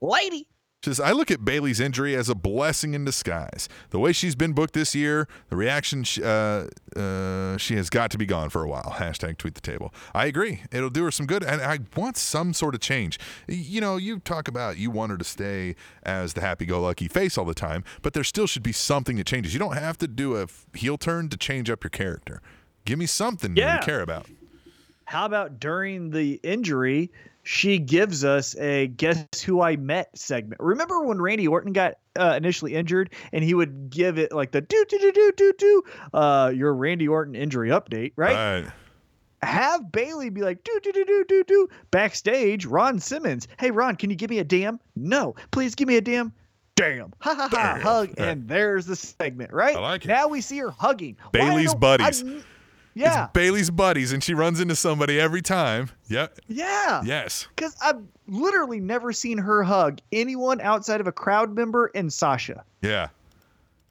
Lady. Says i look at bayley's injury as a blessing in disguise. The way she's been booked this year the reaction she, uh, uh, she has got to be gone for a while. Hashtag tweet the table. I agree. It'll do her some good and i want some sort of change. You know you talk about you want her to stay as the happy-go-lucky face all the time but there still should be something that changes. You don't have to do a heel turn to change up your character. Give me something Yeah. you care about. How about during the injury, she gives us a guess who I met segment. Remember when Randy Orton got uh, initially injured and he would give it like the do do do do do do uh your Randy Orton injury update, right? Right. Have Bayley be like do do do do do do backstage. Ron Simmons, hey Ron, can you give me a damn? No, please give me a damn. Damn, ha ha ha, hug, Right. and there's the segment, right? I like it. Now we see her hugging Bayley's buddies. I- yeah, It's Bayley's buddies, and she runs into somebody every time. Yep. yeah. Yes. Because I've literally never seen her hug anyone outside of a crowd member and Sasha. Yeah.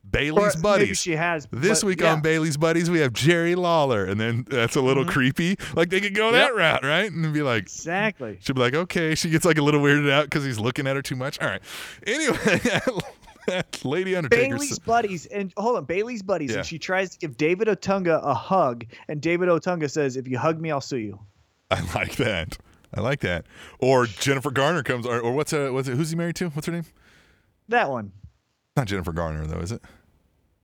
Or Bayley's Maybe buddies. she has. This week yeah. on Bayley's Buddies, we have Jerry Lawler, and then that's a little mm-hmm. creepy. Like they could go that route, right? And be like, Exactly. she'd be like, okay. She gets like a little weirded out because he's looking at her too much. All right. Anyway, Lady Undertaker. Bayley's buddies and hold on, Bayley's buddies, Yeah. and she tries to give David Otunga a hug, and David Otunga says, "If you hug me, I'll sue you." I like that. I like that. Or Jennifer Garner comes, or, or what's a what's it? Who's he married to? What's her name? That one, Not Jennifer Garner though, is it?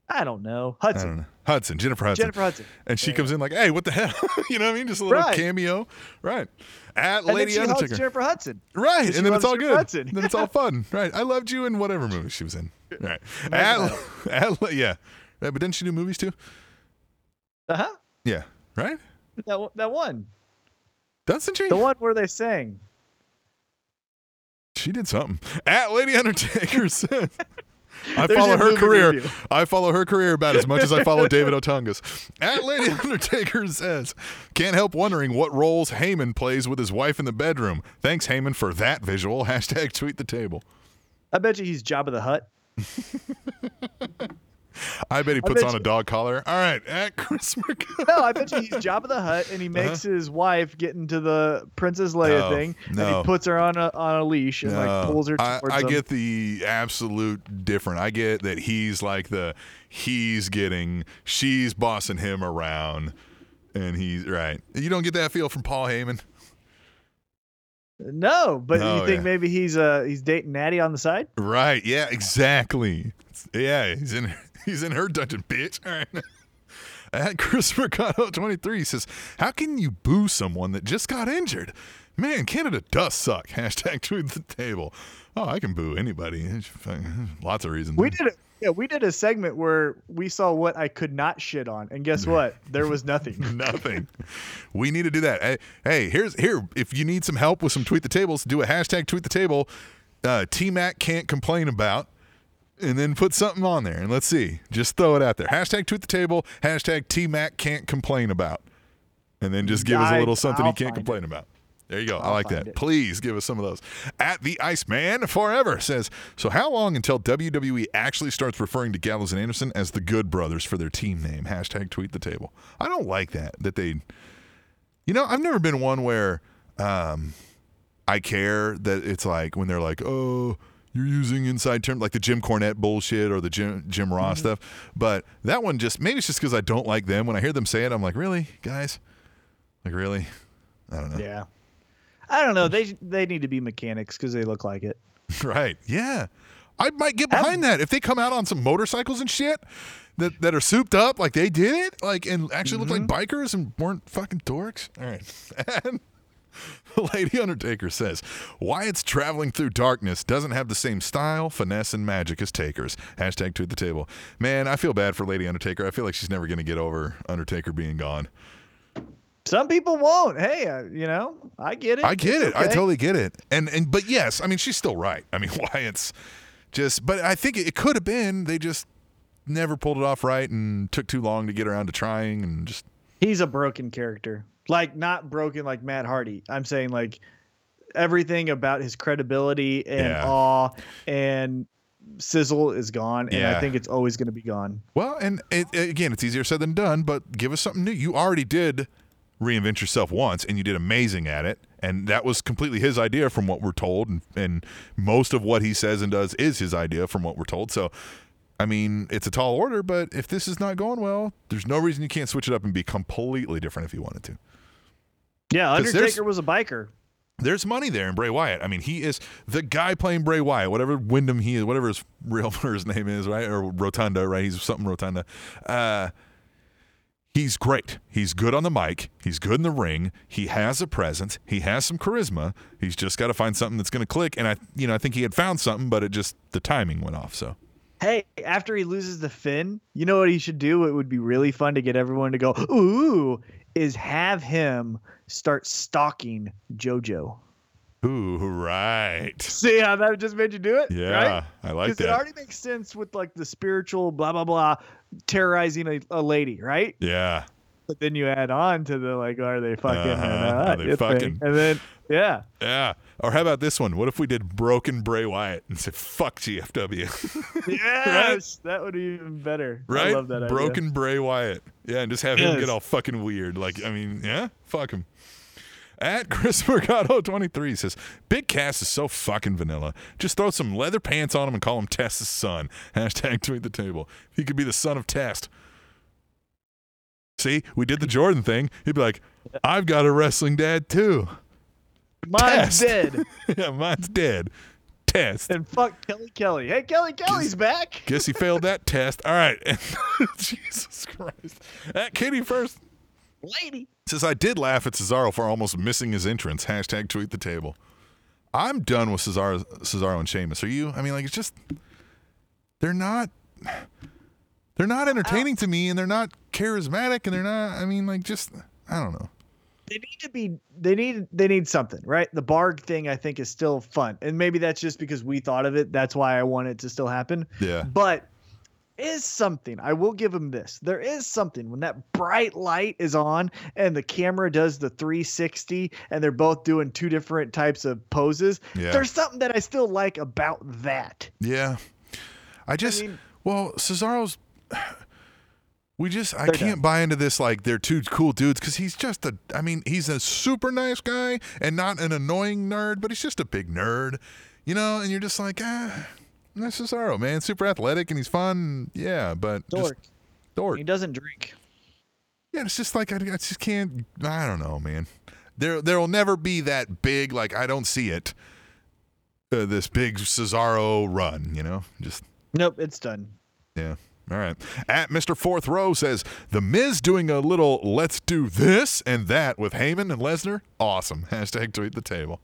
I don't know. Hudson, don't know. Hudson, Jennifer Hudson. Jennifer Hudson, And she comes in like, "Hey, what the hell?" you know what I mean? Just a little Right. cameo, right? At and then Lady she Undertaker, Jennifer Hudson. right? and And then it's all Jennifer good. Hudson. then it's all fun, right? I loved you in whatever movie she was in, right? At, at, yeah, Right, but didn't she do movies too? Uh huh. Yeah, right. That one- that one, Doesn't she? the one where they sang. She did something. At Lady Undertaker says. I There's follow her career. review. I follow her career about as much as I follow David Otunga's. At Lady Undertaker says, can't help wondering what roles Heyman plays with his wife in the bedroom. Thanks, Heyman, for that visual. Hashtag tweet the table. I bet you he's Jabba the Hutt. I bet he puts on a dog collar. All right, at Chris Mercado. no, I bet you he's Jabba the Hutt, and he makes uh-huh. his wife get into the Princess Leia no, thing, no. and he puts her on a on a leash and no. like pulls her. I, I get the absolute different. I get that he's like the he's getting she's bossing him around, and he's right. You don't get that feel from Paul Heyman. No, but oh, you think yeah. maybe he's uh he's dating Natty on the side? Right. Yeah. Exactly. Yeah. He's in he's in her dungeon, bitch. All right. At Chris Mercado 23 says, How can you boo someone that just got injured? Man, Canada does suck. Hashtag tweet the table. Oh, I can boo anybody. Lots of reasons. We did it. Yeah, we did a segment where we saw what I could not shit on, and guess what? There was nothing. nothing. We need to do that. Hey, hey, here's here. If you need some help with some tweet the tables, do a hashtag tweet the table. Uh, T Mac can't complain about, and then put something on there, and let's see. Just throw it out there. Hashtag tweet the table. Hashtag T Mac can't complain about, and then just give I, us a little something I'll he can't complain it. about. There you go. I'll i like that. It. Please give us some of those. At the Iceman Forever says, So how long until WWE actually starts referring to Gallows and Anderson as the Good Brothers for their team name? Hashtag tweet the table. I don't like that. That they You know, I've never been one where um I care that it's like when they're like, Oh, you're using inside terms like the Jim Cornette bullshit or the Jim Jim Ross mm-hmm. stuff. But that one just maybe it's just because I don't like them. When I hear them say it, I'm like, really, guys? Like really? I don't know. Yeah. I don't know. They they need to be mechanics because they look like it. Right. Yeah. I might get behind that if they come out on some motorcycles and shit that, that are souped up like they did it, like and actually mm-hmm. look like mm-hmm. bikers and weren't fucking dorks. All right. And Lady Undertaker says Wyatt's traveling through darkness doesn't have the same style, finesse, and magic as Taker's. Hashtag tweet the table. Man, I feel bad for Lady Undertaker. I feel like she's never going to get over Undertaker being gone. Some people won't. Hey, uh, you know, I get it. I get it's it. Okay. I totally get it. And and but yes, I mean she's still right. I mean Wyatt's just, but I think it, it could have been they just never pulled it off right and took too long to get around to trying and just. He's a broken character, like not broken like Matt Hardy. I'm saying like everything about his credibility and yeah. awe and sizzle is gone, and yeah. I think it's always going to be gone. Well, and it, again, it's easier said than done, but give us something new. You already did reinvent yourself once and you did amazing at it and that was completely his idea from what we're told and, and most of what he says and does is his idea from what we're told so i mean it's a tall order but if this is not going well there's no reason you can't switch it up and be completely different if you wanted to yeah undertaker was a biker there's money there in Bray Wyatt. I mean, he is the guy playing Bray Wyatt, whatever Wyndham he is, whatever his real first name is, right? Or Rotunda, right? He's something Rotunda. Uh, he's great. He's good on the mic. He's good in the ring. He has a presence. He has some charisma. He's just got to find something that's going to click. And I, you know, I think he had found something, but it just the timing went off. So. Hey, after he loses the Finn, you know what he should do? It would be really fun to get everyone to go, ooh, is have him start stalking JoJo. Ooh, right. See how that just made you do it? Yeah, right? I like that. It already makes sense with like the spiritual blah blah blah terrorizing a, a lady, right? Yeah. But then you add on to the like, are they fucking? Uh, are they fucking? And then yeah. Yeah. Or how about this one? What if we did broken Bray Wyatt and said fuck GFW? yes, right? that would be even better. Right? I love that broken idea. Bray Wyatt. Yeah, and just have yes. him get all fucking weird. Like, I mean, yeah, fuck him. At Chris Mercado 23 says, Big Cass is so fucking vanilla. Just throw some leather pants on him and call him Test's son. Hashtag tweet the table. He could be the son of Test. See, we did the Jordan thing. He'd be like, I've got a wrestling dad too. Mine's Test. dead. yeah, mine's dead. Test. And fuck Kelly Kelly. Hey, Kelly Kelly's guess, back. Guess he failed that test. All right. Jesus Christ. At Katie first. Lady. Says I did laugh at Cesaro for almost missing his entrance. Hashtag tweet the table. I'm done with Cesaro, Cesaro and Sheamus. Are you? I mean, like it's just they're not they're not entertaining oh. to me, and they're not charismatic, and they're not. I mean, like just I don't know. They need to be. They need. They need something, right? The Barg thing, I think, is still fun, and maybe that's just because we thought of it. That's why I want it to still happen. Yeah. But is something. I will give him this. There is something when that bright light is on and the camera does the 360 and they're both doing two different types of poses. Yeah. There's something that I still like about that. Yeah. I just I mean, well, Cesaro's we just I can't done. buy into this like they're two cool dudes because he's just a I mean he's a super nice guy and not an annoying nerd, but he's just a big nerd, you know. And you're just like ah, that's Cesaro, man, super athletic and he's fun, yeah, but just Dork. dork. He doesn't drink. Yeah, it's just like I, I just can't. I don't know, man. There, there will never be that big. Like I don't see it. Uh, this big Cesaro run, you know, just Nope, it's done. yeah. All right. At Mr. Fourth Row says the Miz doing a little let's do this and that with Heyman and Lesnar. Awesome. Hashtag tweet the table.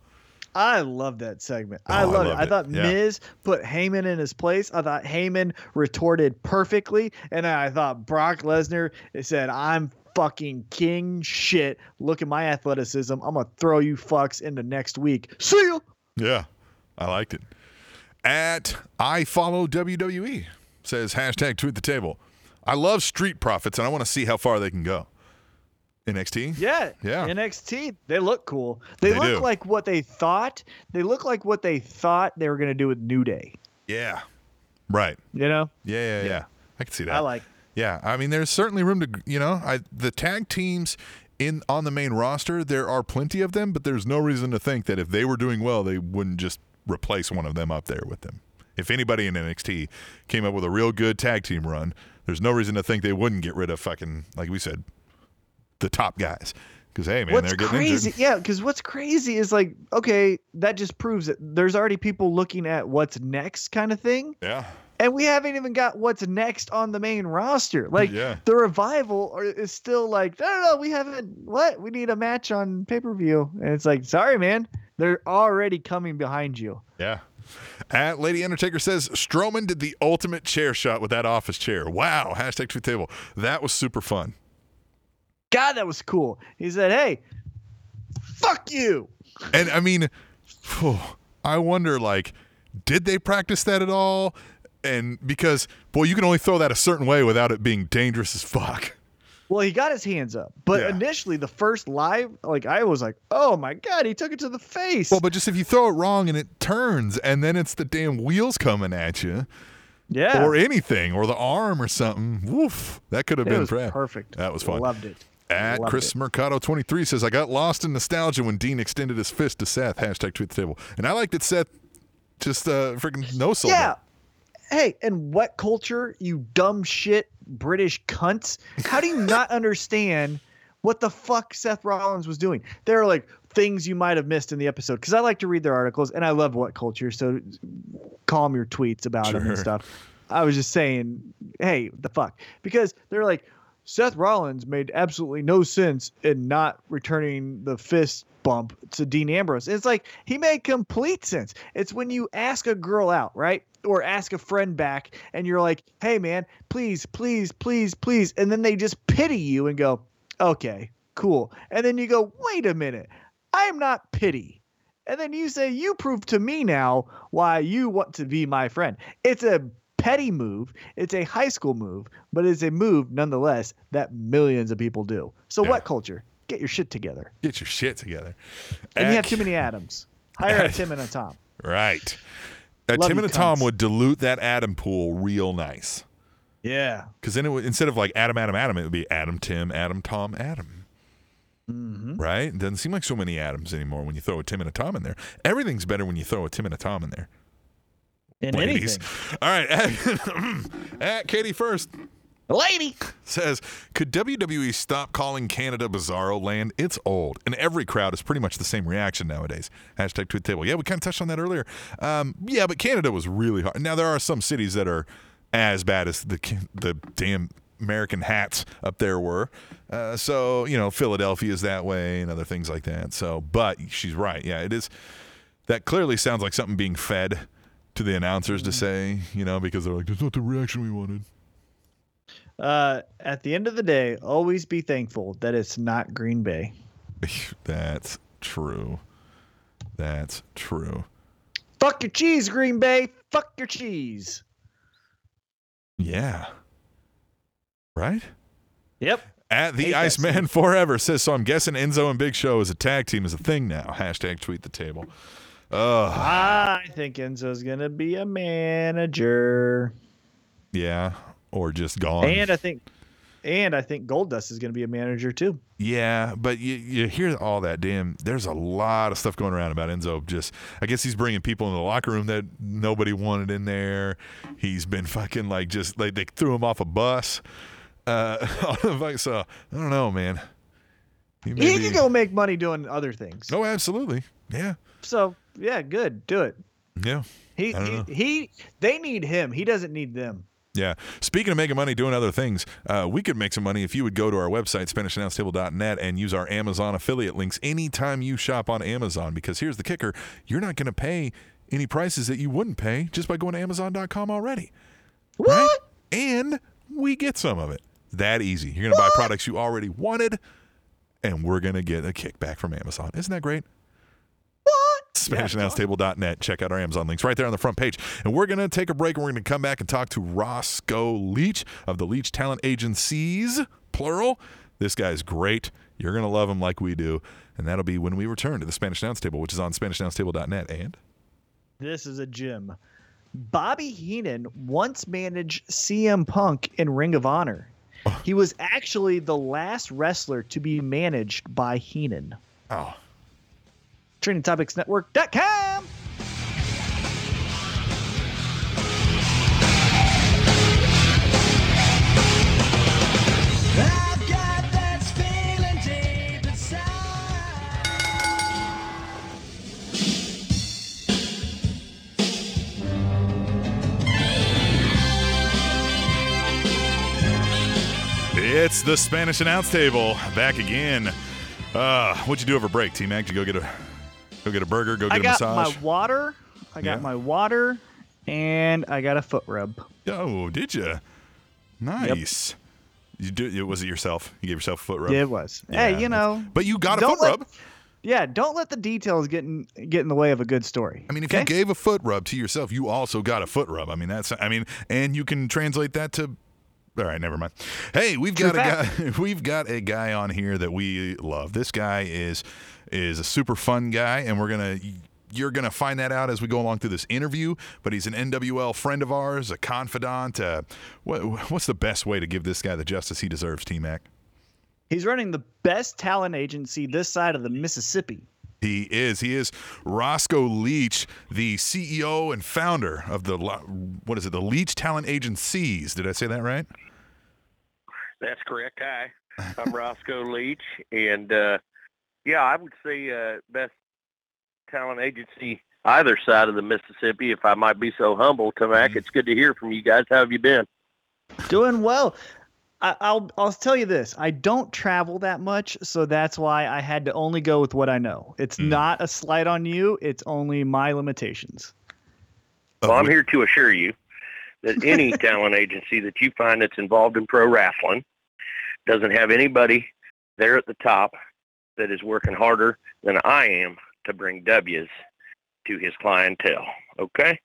I love that segment. Oh, I I love it. I it. thought Yeah. Miz put Heyman in his place. I thought Heyman retorted perfectly, and I thought Brock Lesnar said, "I'm fucking king shit. Look at my athleticism. I'm gonna throw you fucks into next week. See ya." Yeah, I liked it. At I follow WWE says hashtag tweet the table. I love Street Profits and I want to see how far they can go. NXT. Yeah, Yeah. NXT, they look cool. They, They look do. like what they thought. They look like what they thought they were gonna do with New Day. Yeah. Right. You know, Yeah, yeah, yeah. Yeah. I can see that. I like. Yeah, I mean, there's certainly room to, you know, I the tag teams in on the main roster. There are plenty of them, but there's no reason to think that if they were doing well, they wouldn't just replace one of them up there with them. If anybody in NXT came up with a real good tag team run, there's no reason to think they wouldn't get rid of fucking, like we said, the top guys. Because hey, man, what's they're getting crazy? injured. Yeah, because what's crazy is like, okay, that just proves that there's already people looking at what's next, kind of thing. Yeah, and we haven't even got what's next on the main roster. Like Yeah. the revival are, is still like, no, no, no, we haven't. What? We need a match on pay per view, and it's like, sorry, man, they're already coming behind you. yeah. At Lady Undertaker says Strowman did the ultimate chair shot with that office chair. Wow. Hashtag tweet table. That was super fun. God, that was cool. He said, hey, fuck you. And I mean, phew, I wonder, like, did they practice that at all? And because, boy, you can only throw that a certain way without it being dangerous as fuck. Well, he got his hands up, but Yeah. initially the first live, like I was like, oh my god, he took it to the face. Well, but just if you throw it wrong and it turns, and then it's the damn wheels coming at you, yeah, or anything, or the arm or something, woof, that could have it been perfect. That was fun. Loved it. At Chris it. Mercado 23 says, I got lost in nostalgia when Dean extended his fist to Seth. Hashtag tweet the table. And I liked that Seth just uh, freaking no sold Yeah. Hey, and WhatCulture, you dumb shit British cunts? How do you not understand what the fuck Seth Rollins was doing? There are like things you might have missed in the episode because I like to read their articles and I love WhatCulture. So call them your tweets about them and stuff. I was just saying, hey, the fuck, because they're like Seth Rollins made absolutely no sense in not returning the fist bump to Dean Ambrose. It's like he made complete sense. It's when you ask a girl out, right? Or ask a friend back and you're like, hey man, please, please, please, please. And then they just pity you and go, okay, cool. And then you go, wait a minute, I am not pity. And then you say, you prove to me now why you want to be my friend. It's a petty move. It's a high school move, but it's a move nonetheless that millions of people do. So Yeah. WhatCulture? Get your shit together. Get your shit together. And you have too many atoms. Hire a Tim and a Tom. Right. Love Tim and a Tom would dilute that atom pool real nice. Yeah. Because then it would, instead of like Adam, Adam, Adam, it would be Adam, Tim, Adam, Tom, Adam. Mm-hmm. Right? It doesn't seem like so many atoms anymore when you throw a Tim and a Tom in there. Everything's better when you throw a Tim and a Tom in there. In Ladies. anything. All right. At, at Katie first Lady. says, could WWE stop calling Canada Bizarro Land? It's old, and every crowd is pretty much the same reaction nowadays. Hashtag tweet table. Yeah, we kind of touched on that earlier. Um, yeah, but Canada was really hard. Now there are some cities that are as bad as the the damn American hats up there were. Uh, so you know, Philadelphia is that way, and other things like that. So, but she's right. Yeah, it is. That clearly sounds like something being fed to the announcers to say, you know, because they're like, "That's not the reaction we wanted." Uh, at the end of the day, always be thankful that it's not Green Bay. That's true. That's true. Fuck your cheese, Green Bay. Fuck your cheese. Yeah. Right? Yep. At the Iceman Forever says, so I'm guessing Enzo and Big Show as a tag team is a thing now. Hashtag tweet the table. Ugh. I think Enzo's gonna be a manager. Yeah. or just gone. And I think, and I think Goldust is going to be a manager too. Yeah, but you, you hear all that, damn. There's a lot of stuff going around about Enzo. Just, I guess he's bringing people in the locker room that nobody wanted in there. He's been fucking like just like they threw him off a bus. Uh, so I don't know, man. He, he can go make money doing other things. Oh, absolutely. Yeah. So yeah, good. Do it. Yeah. He, he, he they need him. He doesn't need them. Yeah. Speaking of making money doing other things, uh, we could make some money if you would go to our website, SpanishAnnounceTable.net, and use our Amazon affiliate links anytime you shop on Amazon. Because here's the kicker you're not going to pay any prices that you wouldn't pay just by going to Amazon.com already. What? Right? And we get some of it. That easy. You're going to buy products you already wanted, and we're going to get a kickback from Amazon. Isn't that great? SpanishAnnounceTable.net. Check out our Amazon links right there on the front page. And we're going to take a break and we're going to come back and talk to Roscoe Leach of the Leach Talent Agencies, plural. This guy's great. You're going to love him like we do. And that'll be when we return to the Spanish Announce Table, which is on SpanishAnnounceTable.net. And this is a gym. Bobby Heenan once managed CM Punk in Ring of Honor. Oh. He was actually the last wrestler to be managed by Heenan. Oh, TrainingTopicsNetwork.com. It's the Spanish announce table back again. Uh, what'd you do over break, T Mac? Did you go get a Go get a burger. Go get a massage. I got massage. my water. I got yeah. my water, and I got a foot rub. Oh, did you? Nice. You do? Was it yourself? You gave yourself a foot rub. Yeah, it was. Yeah, hey, you know. But you got a foot let, rub. Yeah, don't let the details get in get in the way of a good story. I mean, if you gave a foot rub to yourself, you also got a foot rub. I mean, that's. I mean, and you can translate that to all right, never mind. Hey, we've got a guy. We've got a guy on here that we love. This guy is is a super fun guy, and we're gonna you're going to find that out as we go along through this interview. But he's an NWL friend of ours, a confidant. Uh, what, what's the best way to give this guy the justice he deserves, T Mac? He's running the best talent agency this side of the Mississippi. He is. He is Roscoe Leach, the CEO and founder of the what is it? The Leach Talent Agencies. Did I say that right? That's correct. Hi, I'm Roscoe Leach, and uh, yeah, I would say uh, best talent agency either side of the Mississippi. If I might be so humble, T Mac, mm-hmm. it's good to hear from you guys. How have you been? Doing well. I, will I'll tell you this. I don't travel that much, so that's why I had to only go with what I know. It's mm. not a slight on you. It's only my limitations. Well, I'm here to assure you that any talent agency that you find that's involved in pro wrestling doesn't have anybody there at the top that is working harder than I am to bring W's to his clientele. Okay?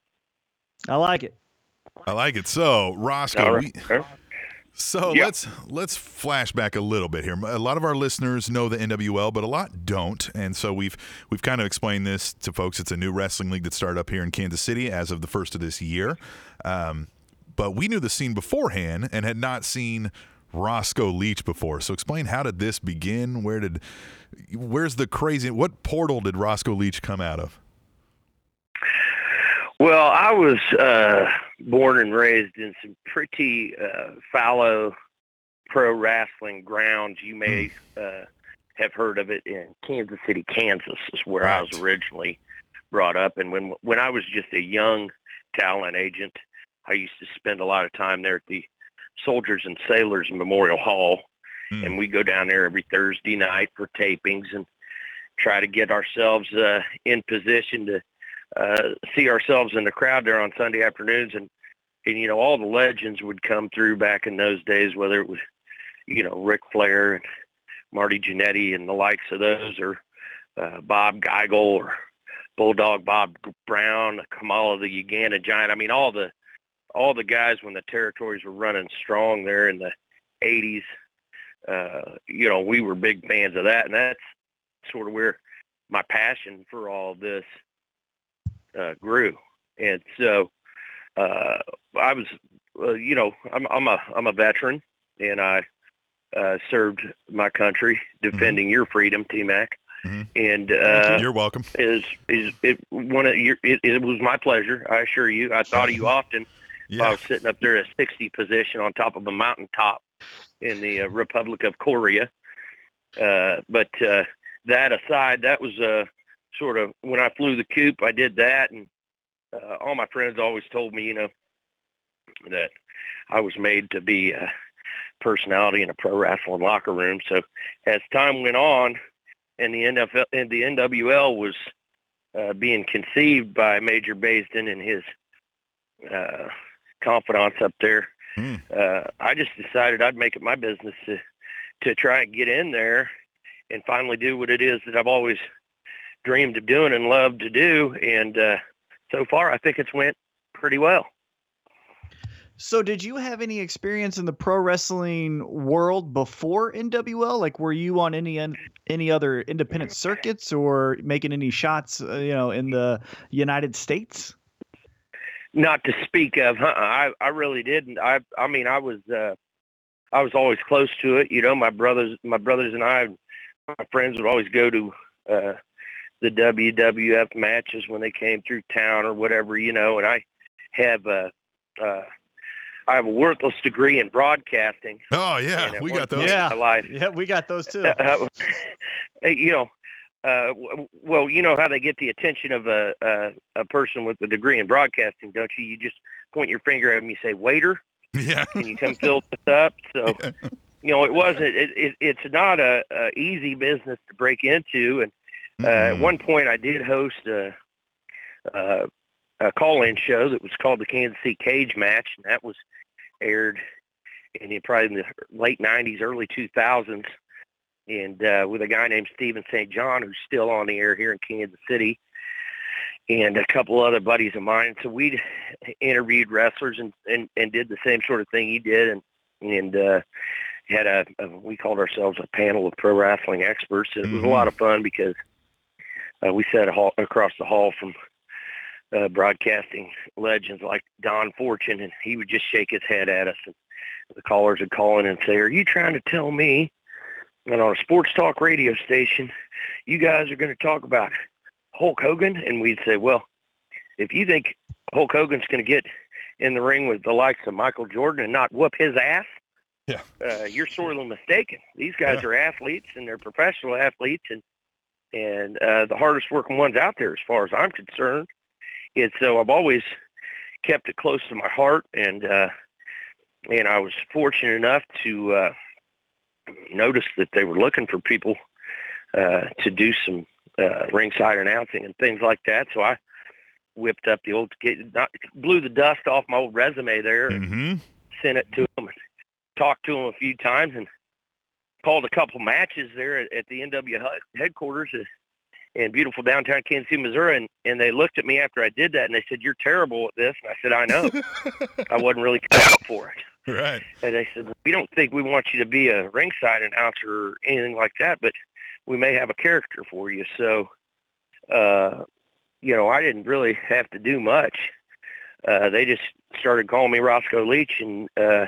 I like it. I like it. So, Roscoe, right. we, so yep. let's let's flash back a little bit here. A lot of our listeners know the NWL, but a lot don't, and so we've we've kind of explained this to folks. It's a new wrestling league that started up here in Kansas City as of the first of this year. Um, but we knew the scene beforehand and had not seen Roscoe Leach before. So explain how did this begin? Where did where's the crazy what portal did Roscoe Leach come out of? Well, I was uh, born and raised in some pretty uh, fallow pro wrestling grounds. You may hmm. uh, have heard of it in Kansas City, Kansas, is where right. I was originally brought up. And when when I was just a young talent agent, I used to spend a lot of time there at the Soldiers and Sailors Memorial Hall, mm. and we go down there every Thursday night for tapings and try to get ourselves uh, in position to uh, see ourselves in the crowd there on Sunday afternoons. And, and, you know, all the legends would come through back in those days, whether it was, you know, Ric Flair and Marty Jannetty and the likes of those, or uh, Bob Geigel or Bulldog Bob Brown, Kamala the Uganda Giant. I mean, all the all the guys when the territories were running strong there in the 80s, uh, you know, we were big fans of that. And that's sort of where my passion for all this uh, grew. And so uh, I was uh, you know, I'm I'm a I'm a veteran, and I uh, served my country defending your freedom, T Mac. Mhm. And uh, You're welcome. is is it one of your? It, it was my pleasure. I assure you. I thought of you often. While I Yeah. was sitting up there at 60 position on top of a mountaintop in the uh, Republic of Korea. Uh, but uh, that aside, that was uh, sort of when I flew the coop. I did that, and uh, all my friends always told me, you know, that I was made to be a personality in a pro wrestling locker room. So as time went on, and the NFL and the NWL was uh, being conceived by Major Baisden and his uh, confidants up there. Hmm. Uh, I just decided I'd make it my business to to try and get in there and finally do what it is that I've always dreamed of doing and loved to do. And uh, so far, I think it's went pretty well. So, did you have any experience in the pro wrestling world before NWL? Like, were you on any any other independent circuits or making any shots, uh, you know, in the United States? Not to speak of, huh? I I really didn't. I I mean, I was uh, I was always close to it. You know, my brothers my brothers and I, my friends would always go to uh, the WWF matches when they came through town or whatever. You know, and I have a uh, I have a worthless degree in broadcasting. Oh yeah, we got those. Yeah. Yeah, we got those too. uh, you know, uh, well, you know how they get the attention of a, a a person with a degree in broadcasting, don't you? You just point your finger at them, you say, "Waiter," Yeah. and you come fill this up. So, you know, it wasn't. It, it, it's not a, a easy business to break into. And uh, at Mhm. one point, I did host a, a, a call-in show that was called the Kansas City Cage Match, and that was aired in the, probably in the late '90s, early 2000s, and uh, with a guy named Steven St. John, who's still on the air here in Kansas City, and a couple other buddies of mine. So we interviewed wrestlers and, and, and did the same sort of thing he did, and and uh, had a, a we called ourselves a panel of pro wrestling experts. And it was a Mhm. lot of fun because uh, we sat a hall, across the hall from uh, broadcasting legends like Don Fortune, and he would just shake his head at us, and the callers would call in and say, "Are you trying to tell me that on a sports talk radio station, you guys are going to talk about Hulk Hogan?" And we'd say, "Well, if you think Hulk Hogan's going to get in the ring with the likes of Michael Jordan and not whoop his ass, Yeah. uh, you're sorely mistaken. These guys Yeah. are athletes and they're professional athletes, and and uh, the hardest working ones out there, as far as I'm concerned. And so I've always kept it close to my heart, and uh, and I was fortunate enough to uh, notice that they were looking for people uh, to do some uh, ringside announcing and things like that. So I whipped up the old, not, blew the dust off my old resume there, and Mhm. sent it to them, and talked to them a few times, and called a couple matches there at, at the NW he- headquarters in beautiful downtown Kansas City, Missouri. And, and they looked at me after I did that, and they said, "You're terrible at this." And I said, "I know. I wasn't really cut out for it." Right. And they said, "We don't think we want you to be a ringside announcer or anything like that, but we may have a character for you." So, uh, you know, I didn't really have to do much. Uh, they just started calling me Roscoe Leach, and uh,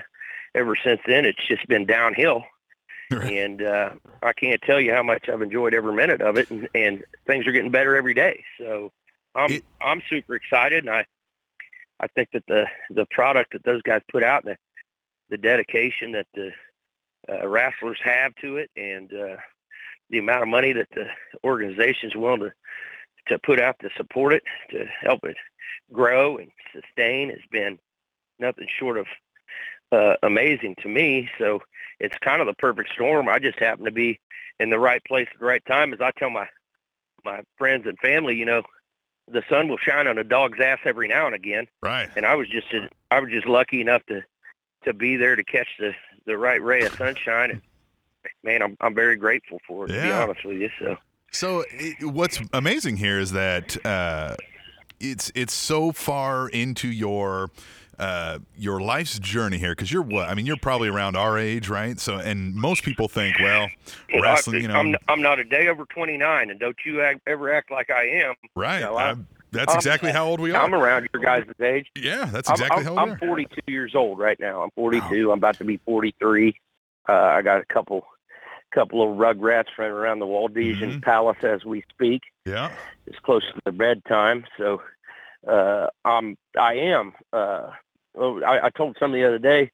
ever since then, it's just been downhill. Right. And uh, I can't tell you how much I've enjoyed every minute of it, and, and things are getting better every day. So I'm It- I'm super excited, and I I think that the the product that those guys put out, and the the dedication that the uh, wrestlers have to it, and uh, the amount of money that the organization's willing to to put out to support it, to help it grow and sustain, has been nothing short of uh, amazing to me. So it's kind of the perfect storm. I just happen to be in the right place at the right time. As I tell my my friends and family, you know, the sun will shine on a dog's ass every now and again Right. and I was just I was just lucky enough to to be there to catch the the right ray of sunshine. And man I'm I'm very grateful for it to be honest with you so. So it, what's amazing here is that uh, it's it's so far into your uh, your life's journey here because you're what? I mean you're probably around our age right? So and most people think well wrestling you know. I'm I'm not a day over 29 and don't you act, ever act like I am. Right. You know, I- I'm- That's exactly how old we are. I'm around your guys' age. Yeah, that's exactly I'm, how I'm, old I'm 42 years old right now. I'm 42. I'm about to be 43. Uh, I got a couple couple of rugrats running around the Waldesian Mhm. Palace as we speak. Yeah. It's close to the bedtime, so uh, I'm I am. Uh, I, I told somebody the other day,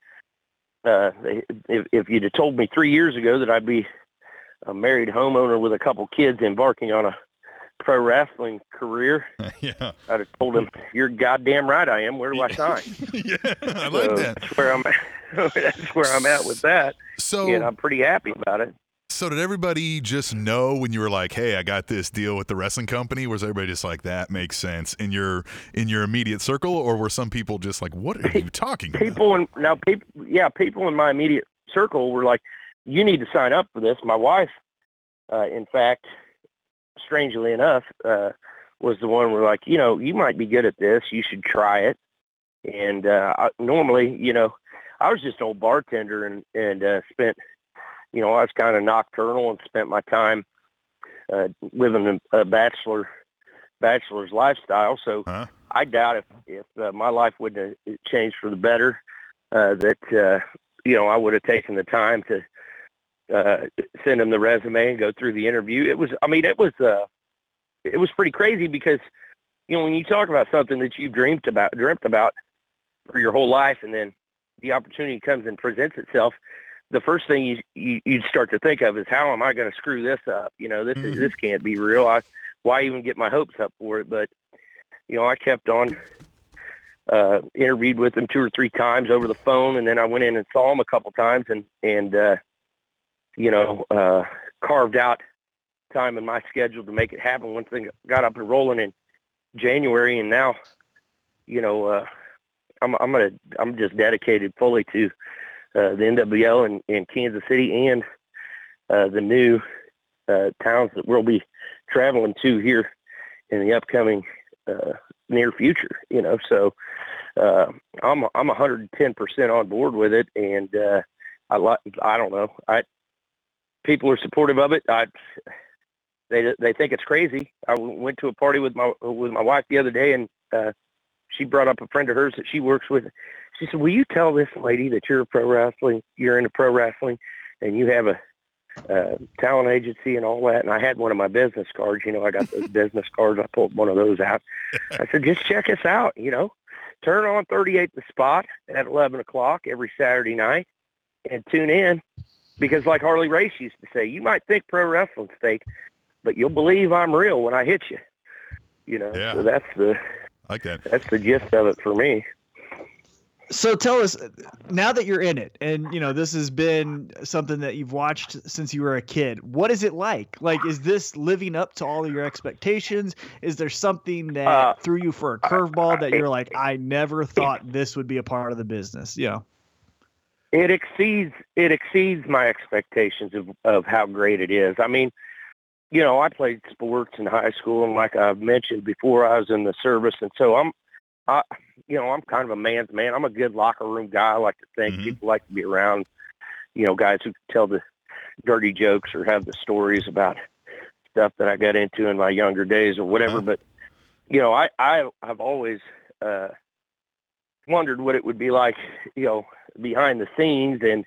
uh, if, if you'd have told me three years ago that I'd be a married homeowner with a couple kids embarking on a pro wrestling career, yeah. I'd have told him, "You're goddamn right, I am. Where do I sign?" yeah. I like So that. That's where I'm. At. that's where I'm at with that, So and I'm pretty happy about it. So did everybody just know when you were like, "Hey, I got this deal with the wrestling company"? Was everybody just like, "That makes sense" in your in your immediate circle, or were some people just like, "What are you talking about?" People in now, people, yeah, people in my immediate circle were like, "You need to sign up for this." My wife, uh, in fact, strangely enough, uh, was the one where like, you know, you might be good at this. You should try it. And uh, I, normally, you know, I was just an old bartender and and uh, spent, you know, I was kind of nocturnal and spent my time uh, living a, a bachelor bachelor's lifestyle. So Huh? I doubt if if uh, my life wouldn't have changed for the better, uh, that uh, you know I would have taken the time to uh, send him the resume and go through the interview. It was, I mean, it was uh, it was pretty crazy because you know when you talk about something that you've dreamed about, dreamt about for your whole life, and then the opportunity comes and presents itself. The first thing you, you you'd start to think of is how am I going to screw this up? You know, this is Mhm. this can't be real. I, why even get my hopes up for it? But you know, I kept on, uh, interviewed with him two or three times over the phone, and then I went in and saw him a couple times, and and uh, you know, uh, carved out time in my schedule to make it happen. Once thing got up and rolling in January, and now, you know, uh, I'm I'm gonna I'm just dedicated fully to uh, the NWL in, in Kansas City and uh, the new uh, towns that we'll be traveling to here in the upcoming uh, near future. You know, so uh, I'm I'm 110 percent on board with it, and uh, I like I don't know I people are supportive of it. I they they think it's crazy. I went to a party with my with my wife the other day, and uh, she brought up a friend of hers that she works with. She said, "Will you tell this lady that you're a pro wrestling, you're into pro wrestling, and you have a uh, talent agency and all that?" And I had one of my business cards. You know, I got those business cards. I pulled one of those out. I said, "Just check us out. You know, turn on 38 the spot at 11 o'clock every Saturday night, and tune in." Because, like Harley Race used to say, you might think pro wrestling's fake, but you'll believe I'm real when I hit you. You know, Yeah. so that's the I like that. that's the gist of it for me. So tell us now that you're in it, and you know this has been something that you've watched since you were a kid. What is it like? Like, is this living up to all of your expectations? Is there something that Uh, threw you for a curveball that you're like, I never thought this would be a part of the business? You know, It exceeds it exceeds my expectations of of how great it is. I mean, you know, I played sports in high school, and like I've mentioned before, I was in the service, and so I'm, I, you know, I'm kind of a man's man. I'm a good locker room guy. I like to think Mhm. people like to be around, you know, guys who tell the dirty jokes or have the stories about stuff that I got into in my younger days or whatever. Uh-huh. But you know, I I have always uh, wondered what it would be like, you know, behind the scenes. And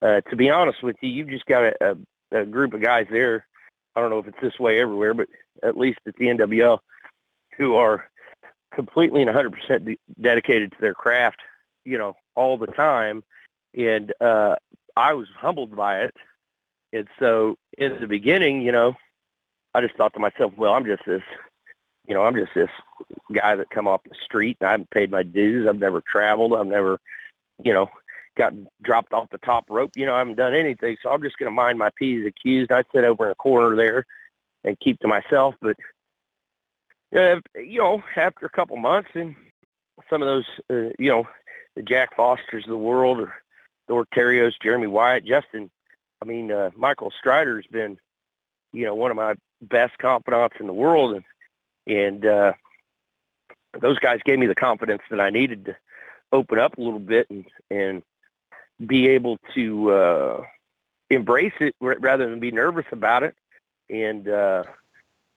uh, to be honest with you, you've just got a, a, a group of guys there. I don't know if it's this way everywhere, but at least at the NWL, who are completely and 100% de- dedicated to their craft, you know, all the time. And uh, I was humbled by it. And so in the beginning, you know, I just thought to myself, well, I'm just this, you know, I'm just this guy that come off the street and I haven't paid my dues. I've never traveled. I've never, you know, got dropped off the top rope. You know, I haven't done anything. So I'm just going to mind my P's and Q's. I'd sit over in a corner there and keep to myself. But, uh, you know, after a couple months and some of those, uh, you know, the Jack Fosters of the world or the Orterios, Jeremy Wyatt, Justin, I mean, uh, Michael Strider's been, you know, one of my best confidants in the world. And, and, uh, those guys gave me the confidence that I needed to open up a little bit and, and be able to, uh, embrace it rather than be nervous about it and, uh,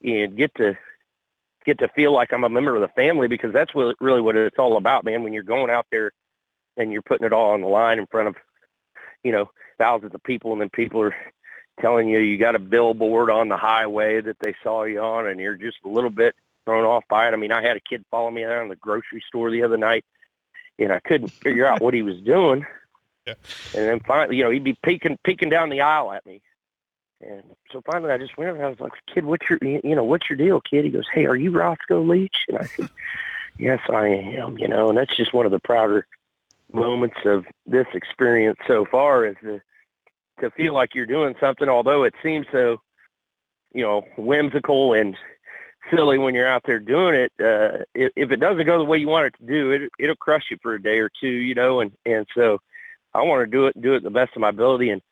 and get to get to feel like I'm a member of the family because that's what really what it's all about, man. When you're going out there and you're putting it all on the line in front of, you know, thousands of people, and then people are telling you you got a billboard on the highway that they saw you on, and you're just a little bit thrown off by it. I mean, I had a kid follow me around the grocery store the other night, and I couldn't figure out what he was doing. Yeah. And then finally, you know, he'd be peeking peeking down the aisle at me. And so finally, I just went over. I was like, "Kid, what's your you know what's your deal, kid?" He goes, "Hey, are you Roscoe Leach?" And I said, "Yes, I am." You know, and that's just one of the prouder moments of this experience so far is to to feel like you're doing something, although it seems so, you know, whimsical and silly when you're out there doing it. Uh, if, if it doesn't go the way you want it to do, it it'll crush you for a day or two, you know. And and so I want to do it, do it the best of my ability, and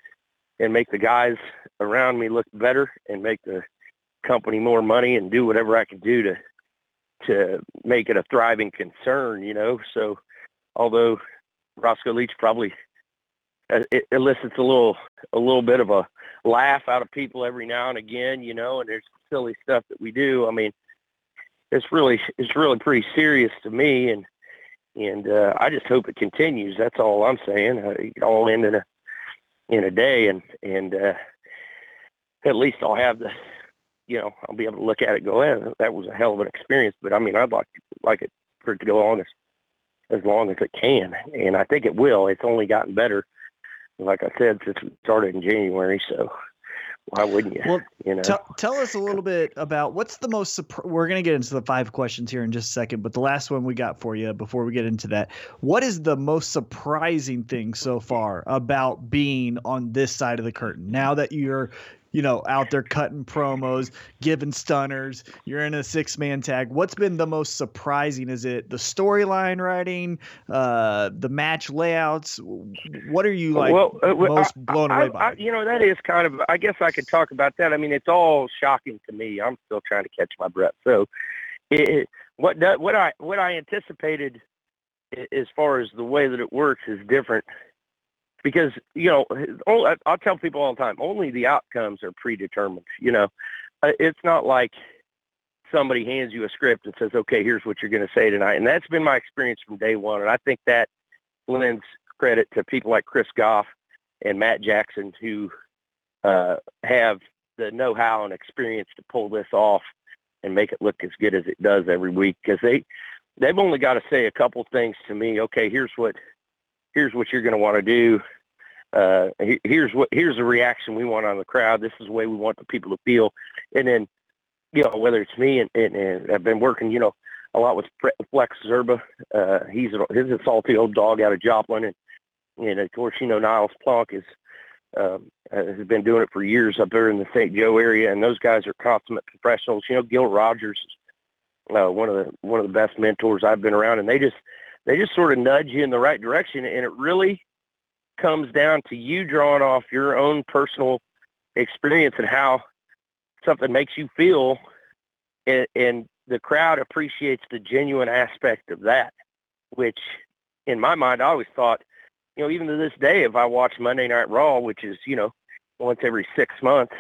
and make the guys around me look better, and make the company more money, and do whatever I can do to to make it a thriving concern, you know. So although Roscoe Leach probably it elicits a little a little bit of a laugh out of people every now and again, you know, and there's silly stuff that we do. I mean, it's really it's really pretty serious to me, and and uh, I just hope it continues. That's all I'm saying. Uh, all end in a in a day, and and uh, at least I'll have the, you know, I'll be able to look at it go, eh, that was a hell of an experience. But I mean, I'd like like it for it to go on as as long as it can, and I think it will. It's only gotten better, like I said, since we started in January. So why wouldn't you? Well, you know, Tell, tell us a little bit about what's the most. Surpri- we're going to get into the five questions here in just a second, but the last one we got for you before we get into that, what is the most surprising thing so far about being on this side of the curtain? Now that you're you know, out there cutting promos, giving stunners. You're in a six man tag. What's been the most surprising? Is it the storyline writing, uh, the match layouts? What are you like well, uh, most blown I, away by? I, you know, that is kind of. I guess I could talk about that. I mean, it's all shocking to me. I'm still trying to catch my breath. So, it, it, what what I what I anticipated as far as the way that it works is different because you know I'll tell people all the time only the outcomes are predetermined. You know, uh, it's not like somebody hands you a script and says, "Okay, here's what you're going to say tonight," and that's been my experience from day one. And I think that lends credit to people like Chris Goff and Matt Jackson who uh, have the know-how and experience to pull this off and make it look as good as it does every week because they they've only got to say a couple things to me. Okay, here's what here's what you're going to want to do. Uh, here's what here's the reaction we want on the crowd. This is the way we want the people to feel. And then, you know, whether it's me and, and, and I've been working, you know, a lot with Flex Zerba. Uh, he's a, he's a salty old dog out of Joplin, and and of course, you know, Niles Plunk is um, has been doing it for years up there in the St. Joe area, and those guys are consummate professionals. You know, Gil Rogers uh, one of the one of the best mentors I've been around, and they just they just sort of nudge you in the right direction. And it really comes down to you drawing off your own personal experience and how something makes you feel. And, and the crowd appreciates the genuine aspect of that, which in my mind, I always thought, you know, even to this day, if I watch Monday Night Raw, which is, you know, once every six months,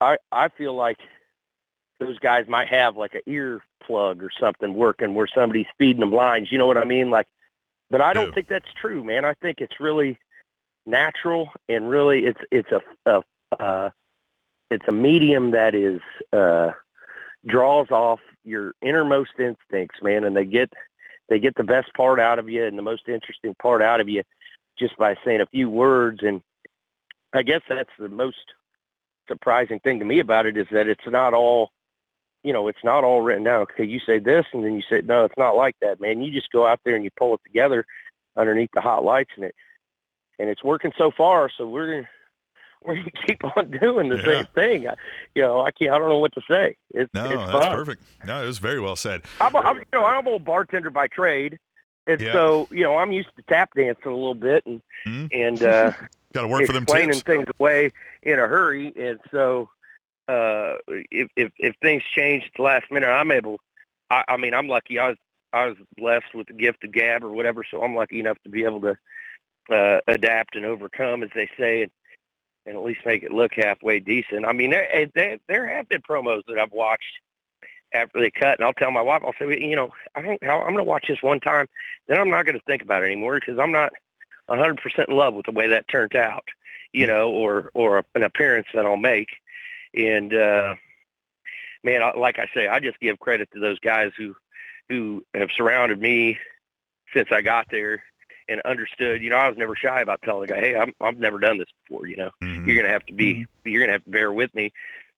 I, I feel like those guys might have like an ear plug or something working where somebody's feeding them lines. You know what I mean? Like, but I don't yeah. think that's true, man. I think it's really natural and really it's it's a, a uh, it's a medium that is uh, draws off your innermost instincts, man, and they get they get the best part out of you and the most interesting part out of you just by saying a few words. And I guess that's the most surprising thing to me about it is that it's not all you know, it's not all written down. Okay, you say this, and then you say, no, it's not like that, man. You just go out there and you pull it together underneath the hot lights, and it and it's working so far. So we're gonna we're gonna keep on doing the yeah. same thing. I, you know, I can't. I don't know what to say. It's, no, it's that's fun. perfect. No, it was very well said. I'm, I'm, you know, I'm a bartender by trade, and yeah. so you know, I'm used to tap dancing a little bit, and mm-hmm. and uh, got to work for them. Explaining things away in a hurry, and so uh, if, if if things change at the last minute, I'm able. I, I mean, I'm lucky. I was I was blessed with the gift of gab or whatever, so I'm lucky enough to be able to uh, adapt and overcome, as they say, and and at least make it look halfway decent. I mean, there there, there have been promos that I've watched after they cut, and I'll tell my wife, I'll say, you know, I don't, I'm going to watch this one time, then I'm not going to think about it anymore because I'm not 100% in love with the way that turned out, you know, or or an appearance that I'll make, and uh, man, I, like I say, I just give credit to those guys who who have surrounded me since I got there and understood. You know, I was never shy about telling the guy, "Hey, I'm, I've never done this before. You know, Mhm. you're gonna have to be, you're gonna have to bear with me."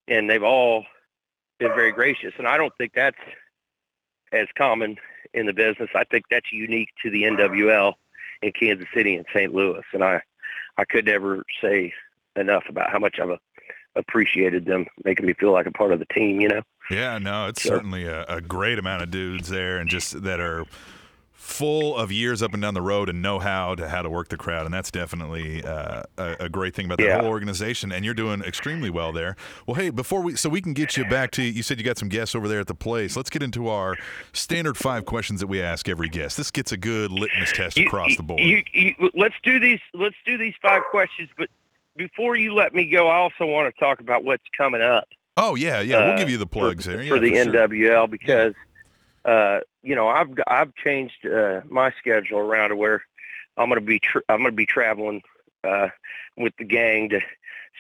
And they've all been very gracious, and I don't think that's as common in the business. I think that's unique to the NWL in Kansas City and St. Louis, and I, I could never say enough about how much I've uh, appreciated them making me feel like a part of the team. You know. Yeah, no, it's So- certainly a, a great amount of dudes there, and just that are full of years up and down the road and know how to how to work the crowd, and that's definitely uh, a, a great thing about the Yeah. whole organization. And you're doing extremely well there. Well, hey, before we so we can get you back to you said you got some guests over there at the place. Let's get into our standard five questions that we ask every guest. This gets a good litmus test You- across you- the board. You, you, let's do these. Let's do these five questions. But before you let me go, I also want to talk about what's coming up oh yeah, yeah, we'll uh, give you the for, plugs there for the sure. NWL because uh, you know I've I've changed uh, my schedule around to where I'm going to be tr I'm going to be traveling uh, with the gang to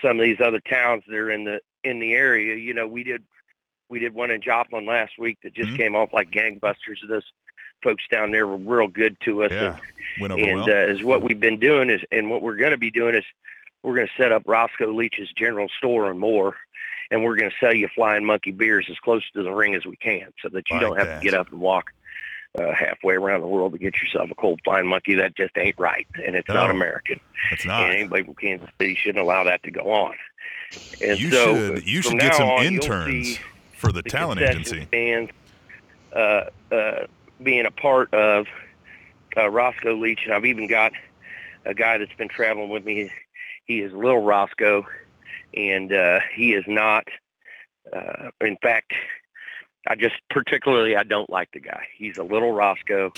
some of these other towns that are in the in the area. You know, we did we did one in Joplin last week that just Mhm. came off like gangbusters. Those folks down there were real good to us. and Yeah, went over and well. uh, is what we've been doing is and what we're going to be doing is we're going to set up Roscoe Leach's General Store and more, and we're going to sell you Flying Monkey beers as close to the ring as we can, so that you Like don't have that. to get up and walk uh, halfway around the world to get yourself a cold Flying Monkey. That just ain't right, and it's not American. It's And not. anybody from Kansas City shouldn't allow that to go on. And You so should you should get some on, interns for the the talent agency. stands, uh, uh, being a part of uh, Roscoe Leach, and I've even got a guy that's been traveling with me. He is Little Roscoe, and uh, he is not. Uh, in fact, I just particularly I don't like the guy. He's a Little Roscoe,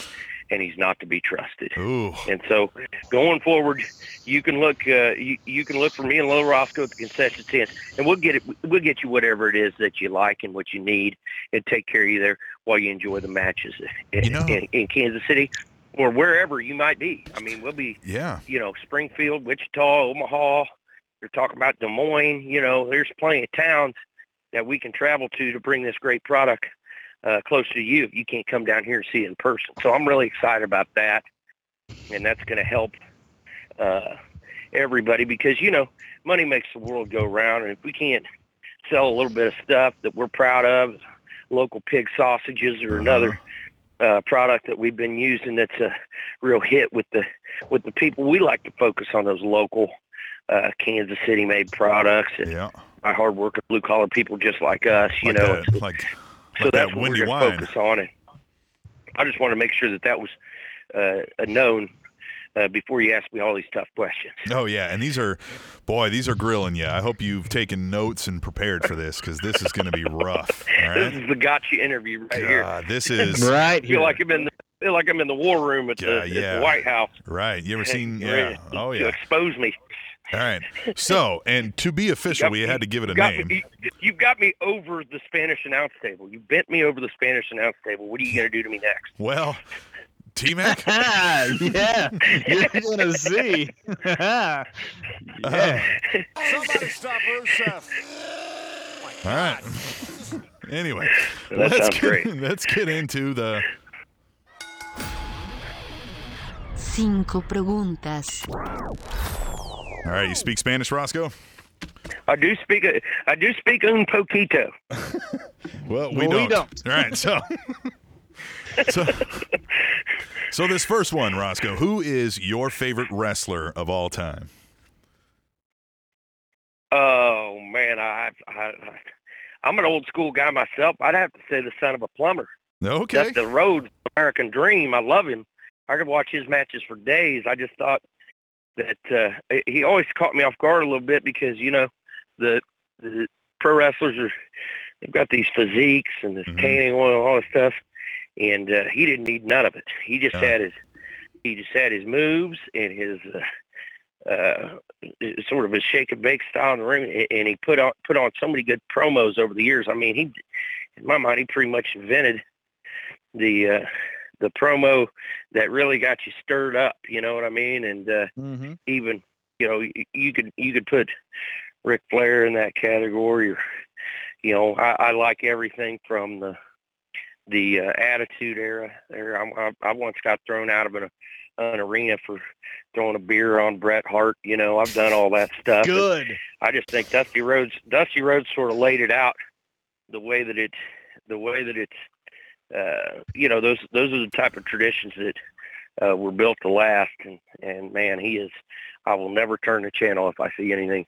and he's not to be trusted. Ooh, And so, going forward, you can look uh, you, you can look for me and Little Roscoe at the concession stand, and we'll get it. We'll get you whatever it is that you like and what you need, and take care of you there while you enjoy the matches in, You know- in, in Kansas City or wherever you might be. I mean, we'll be yeah. you know Springfield, Wichita, Omaha. You're talking about Des Moines. You know, there's plenty of towns that we can travel to to bring this great product uh, closer to you if you can't come down here and see it in person. So I'm really excited about that, and that's going to help uh, everybody because you know money makes the world go round, and if we can't sell a little bit of stuff that we're proud of, local pig sausages or another uh, product that we've been using that's a real hit with the with the people, we like to focus on those local uh, Kansas City made products and Yeah. our hardworking blue collar people just like us, you like know. that, like, so like that's that what we're going to focus on. And I just want to make sure that that was uh, a known uh, before you ask me all these tough questions. Oh yeah, and these are, boy, these are grilling you. I hope you've taken notes and prepared for this because this is going to be rough. All This is the gotcha interview right here. This is Right I here. feel like I'm in the feel like I'm in the war room at, the, Yeah, at the White House. right. You ever seen? You're Yeah. ready to- Oh to yeah. expose me. All right. So, and to be official, we had to give it a name. Me, you, you've got me over the Spanish announce table. You bent me over the Spanish announce table. What are you going to do to me next? Well, T Mac. Ah, yeah, you're gonna see. yeah. Somebody stop Rusev. All right. Anyway, That let's get, great. let's get into the. Cinco preguntas. All right, you speak Spanish, Roscoe? I do speak. A, I do speak un poquito. Well, we Well, don't. we don't. All right, so, so, so this first one, Roscoe, who is your favorite wrestler of all time? Oh man, I, I, I I'm an old school guy myself. I'd have to say the son of a plumber. Okay. That's the road American dream. I love him. I could watch his matches for days. I just thought that uh, he always caught me off guard a little bit because you know the the pro wrestlers are they've got these physiques and this Mhm. tanning oil and all this stuff, and uh, he didn't need none of it. He just Yeah. had his he just had his moves and his uh, uh, sort of his shake and bake style in the ring, and he put on put on so many good promos over the years. I mean, he in my mind, he pretty much invented the uh, the promo that really got you stirred up. You know what I mean? And uh, Mm-hmm. even you know you, you could you could put Ric Flair in that category, or you know I, I like everything from the the uh, Attitude Era. There, I'm, I, I once got thrown out of an an arena for throwing a beer on Bret Hart. You know, I've done all that stuff. and Good. I just think Dusty Rhodes Dusty Rhodes sort of laid it out the way that it the way that it's uh you know those those are the type of traditions that uh were built to last and and man he is I will never turn the channel if I see anything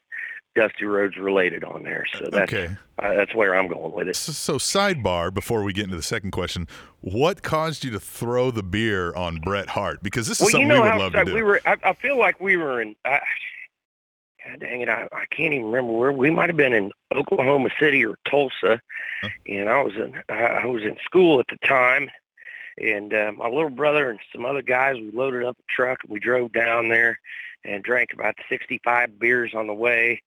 Dusty Rhodes related on there so that's Okay. uh, that's where I'm going with it. So, so sidebar before we get into the second question, what caused you to throw the beer on Bret Hart? Because this is Well, you something know we would how love to do. we were. I, I feel like we were in. I, God dang it! I, I can't even remember where we might have been in Oklahoma City or Tulsa, Huh. and I was in. I I was in school at the time, and uh, my little brother and some other guys. We loaded up a truck and we drove down there, and drank about sixty-five beers on the way.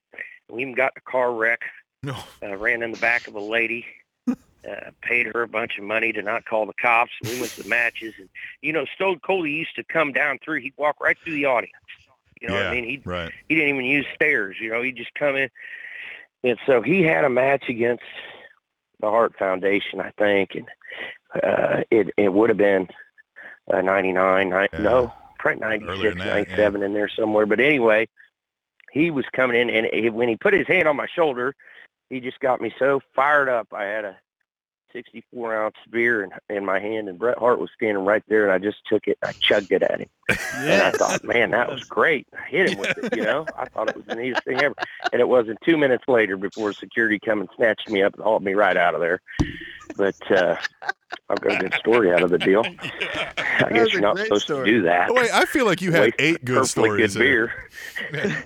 We even got in a car wreck no. uh, ran in the back of a lady, uh, paid her a bunch of money to not call the cops. We went to the matches, and you know, Stone Cold he used to come down through. He'd walk right through the audience. You know yeah, what I mean? He right. he didn't even use stairs. You know, he'd just come in, and so he had a match against the Hart Foundation, I think, and uh, it it would have been uh, 99, Yeah. no, probably Earlier 96, than that, yeah. in there somewhere. But anyway, he was coming in, and he, when he put his hand on my shoulder, he just got me so fired up. I had a 64 ounce beer in, in my hand, and Bret Hart was standing right there, and I just took it, I chugged it at him. And I thought, man, that was great. I hit him with it, you know. I thought it was the neatest thing ever. And it wasn't two minutes later before security come and snatched me up and hauled me right out of there. But uh, I've got a good story out of the deal. I was guess you're not great supposed story. to do that. Oh, wait, I feel like you had Waste eight good stories. good there. beer.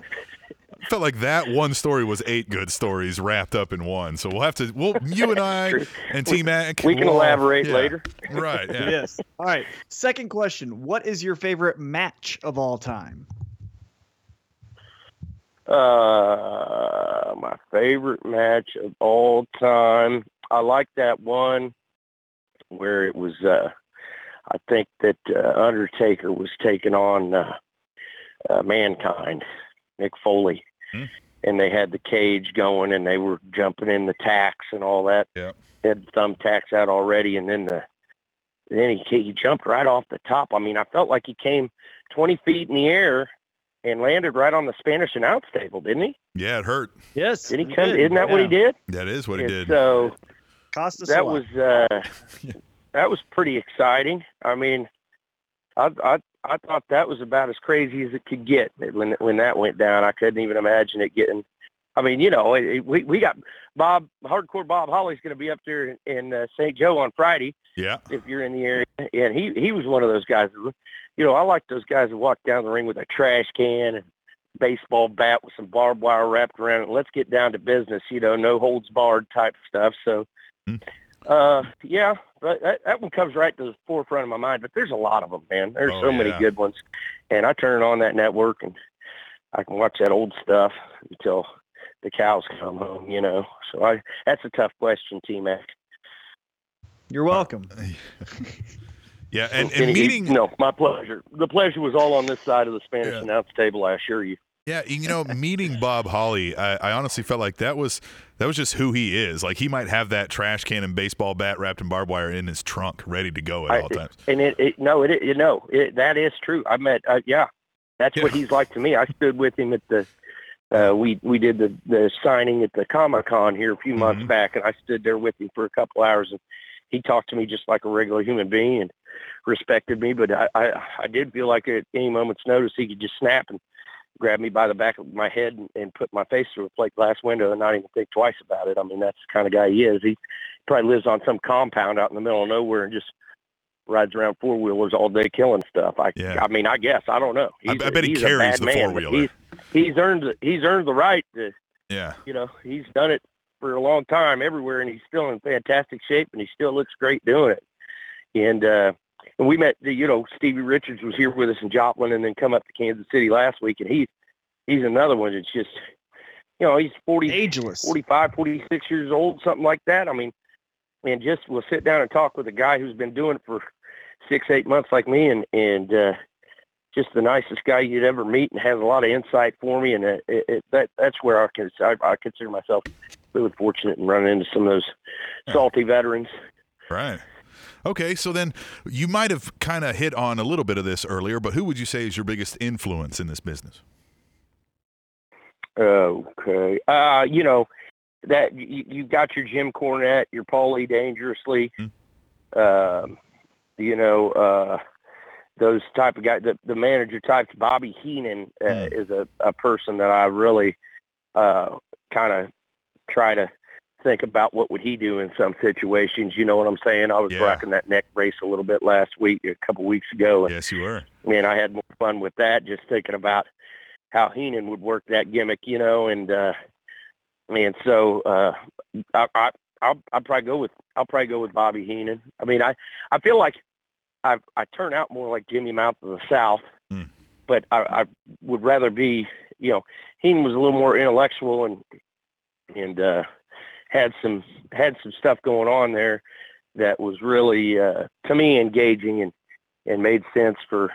I felt like that one story was eight good stories wrapped up in one. So we'll have to, we'll, you and I and T Mac. We can we'll- elaborate yeah. later. Right. Yeah. Yes. All right. Second question. What is your favorite match of all time? Uh, my favorite match of all time. I like that one where it was. Uh, I think that uh, Undertaker was taking on uh, uh, Mankind, Mick Foley, Hmm. and they had the cage going, and they were jumping in the tacks and all that. Yeah. They had the thumbtacks out already, and then the then he he jumped right off the top. I mean, I felt like he came 20 feet in the air and landed right on the Spanish announce table, didn't he? Yeah, it hurt. Yes. Did he come? did. Isn't that what he did? That is what he And did. So Cost us that lot. was uh, that was pretty exciting. I mean, I I I thought that was about as crazy as it could get when when that went down. I couldn't even imagine it getting. I mean, you know, it, it- we we got Bob Hardcore Bob Holly's going to be up there in, in uh, St. Joe on Friday yeah. if you're in the area, and he he was one of those guys. That, you know, I like those guys that walk down the ring with a trash can and baseball bat with some barbed wire wrapped around it. Let's get down to business. You know, no holds barred type stuff. So, Hmm. uh, yeah, but that, that one comes right to the forefront of my mind. But there's a lot of them, man. There's Oh, so many good ones, and I turn on that network and I can watch that old stuff until the cows come home. You know, so I that's a tough question, T Mac. You're welcome. Yeah. And, Any- and meeting, no, my pleasure. The pleasure was all on this side of the Spanish Yeah. announce table. I assure you. Yeah, you know, meeting Bob Holly, I, I honestly felt like that was that was just who he is. Like he might have that trash can and baseball bat wrapped in barbed wire in his trunk, ready to go at I- all times. And it, it no, it, you know, it, that is true. I met, uh, yeah, that's what he's like to me. I stood with him at the, uh, we we did the the signing at the Comic Con here a few months Mhm. back, and I stood there with him for a couple hours, and he talked to me just like a regular human being and respected me. But I I, I did feel like at any moment's notice he could just snap and grab me by the back of my head and, and put my face through a plate glass window and not even think twice about it. I mean, that's the kind of guy he is. He probably lives on some compound out in the middle of nowhere and just rides around four wheelers all day killing stuff. I Yeah. I mean, I guess I don't know. I- He's I a- bet he carries the four-wheeler. He's, he's earned the, he's earned the right to Yeah. you know he's done it for a long time everywhere, and he's still in fantastic shape, and he still looks great doing it. And uh, and we met the you know Stevie Richards was here with us in Joplin, and then come up to Kansas City last week, and he's he's another one that's just you know he's 40, Ageless. 45, 46 years old, something like that. I mean, and just will sit down and talk with a guy who's been doing it for six, eight months like me, and and uh, just the nicest guy you'd ever meet, and has a lot of insight for me, and it, it, that that's where I can I, I consider myself really fortunate in running into some of those salty veterans. Right. Okay, so then you might have kind of hit on a little bit of this earlier, but who would you say is your biggest influence in this business? Okay. Uh, you know, that you, you've got your Jim Cornette, your Paulie Dangerously, Hmm. um, you know, uh, those type of guys. The, the manager types, Bobby Heenan uh, Hmm. is a, a person that I really uh, kind of try to think about what would he do in some situations. You know what I'm saying? I was Yeah. rocking that neck brace a little bit last week, a couple weeks ago, and Yes, you were. man, I had more fun with that just thinking about how Heenan would work that gimmick, you know, and uh and so uh I I I'll I'll probably go with I'll probably go with Bobby Heenan. I mean I I feel like I I turn out more like Jimmy Mouth of the South, Hmm. but I, I would rather be you know, Heenan was a little more intellectual and and uh had some had some stuff going on there that was really uh to me engaging and and made sense for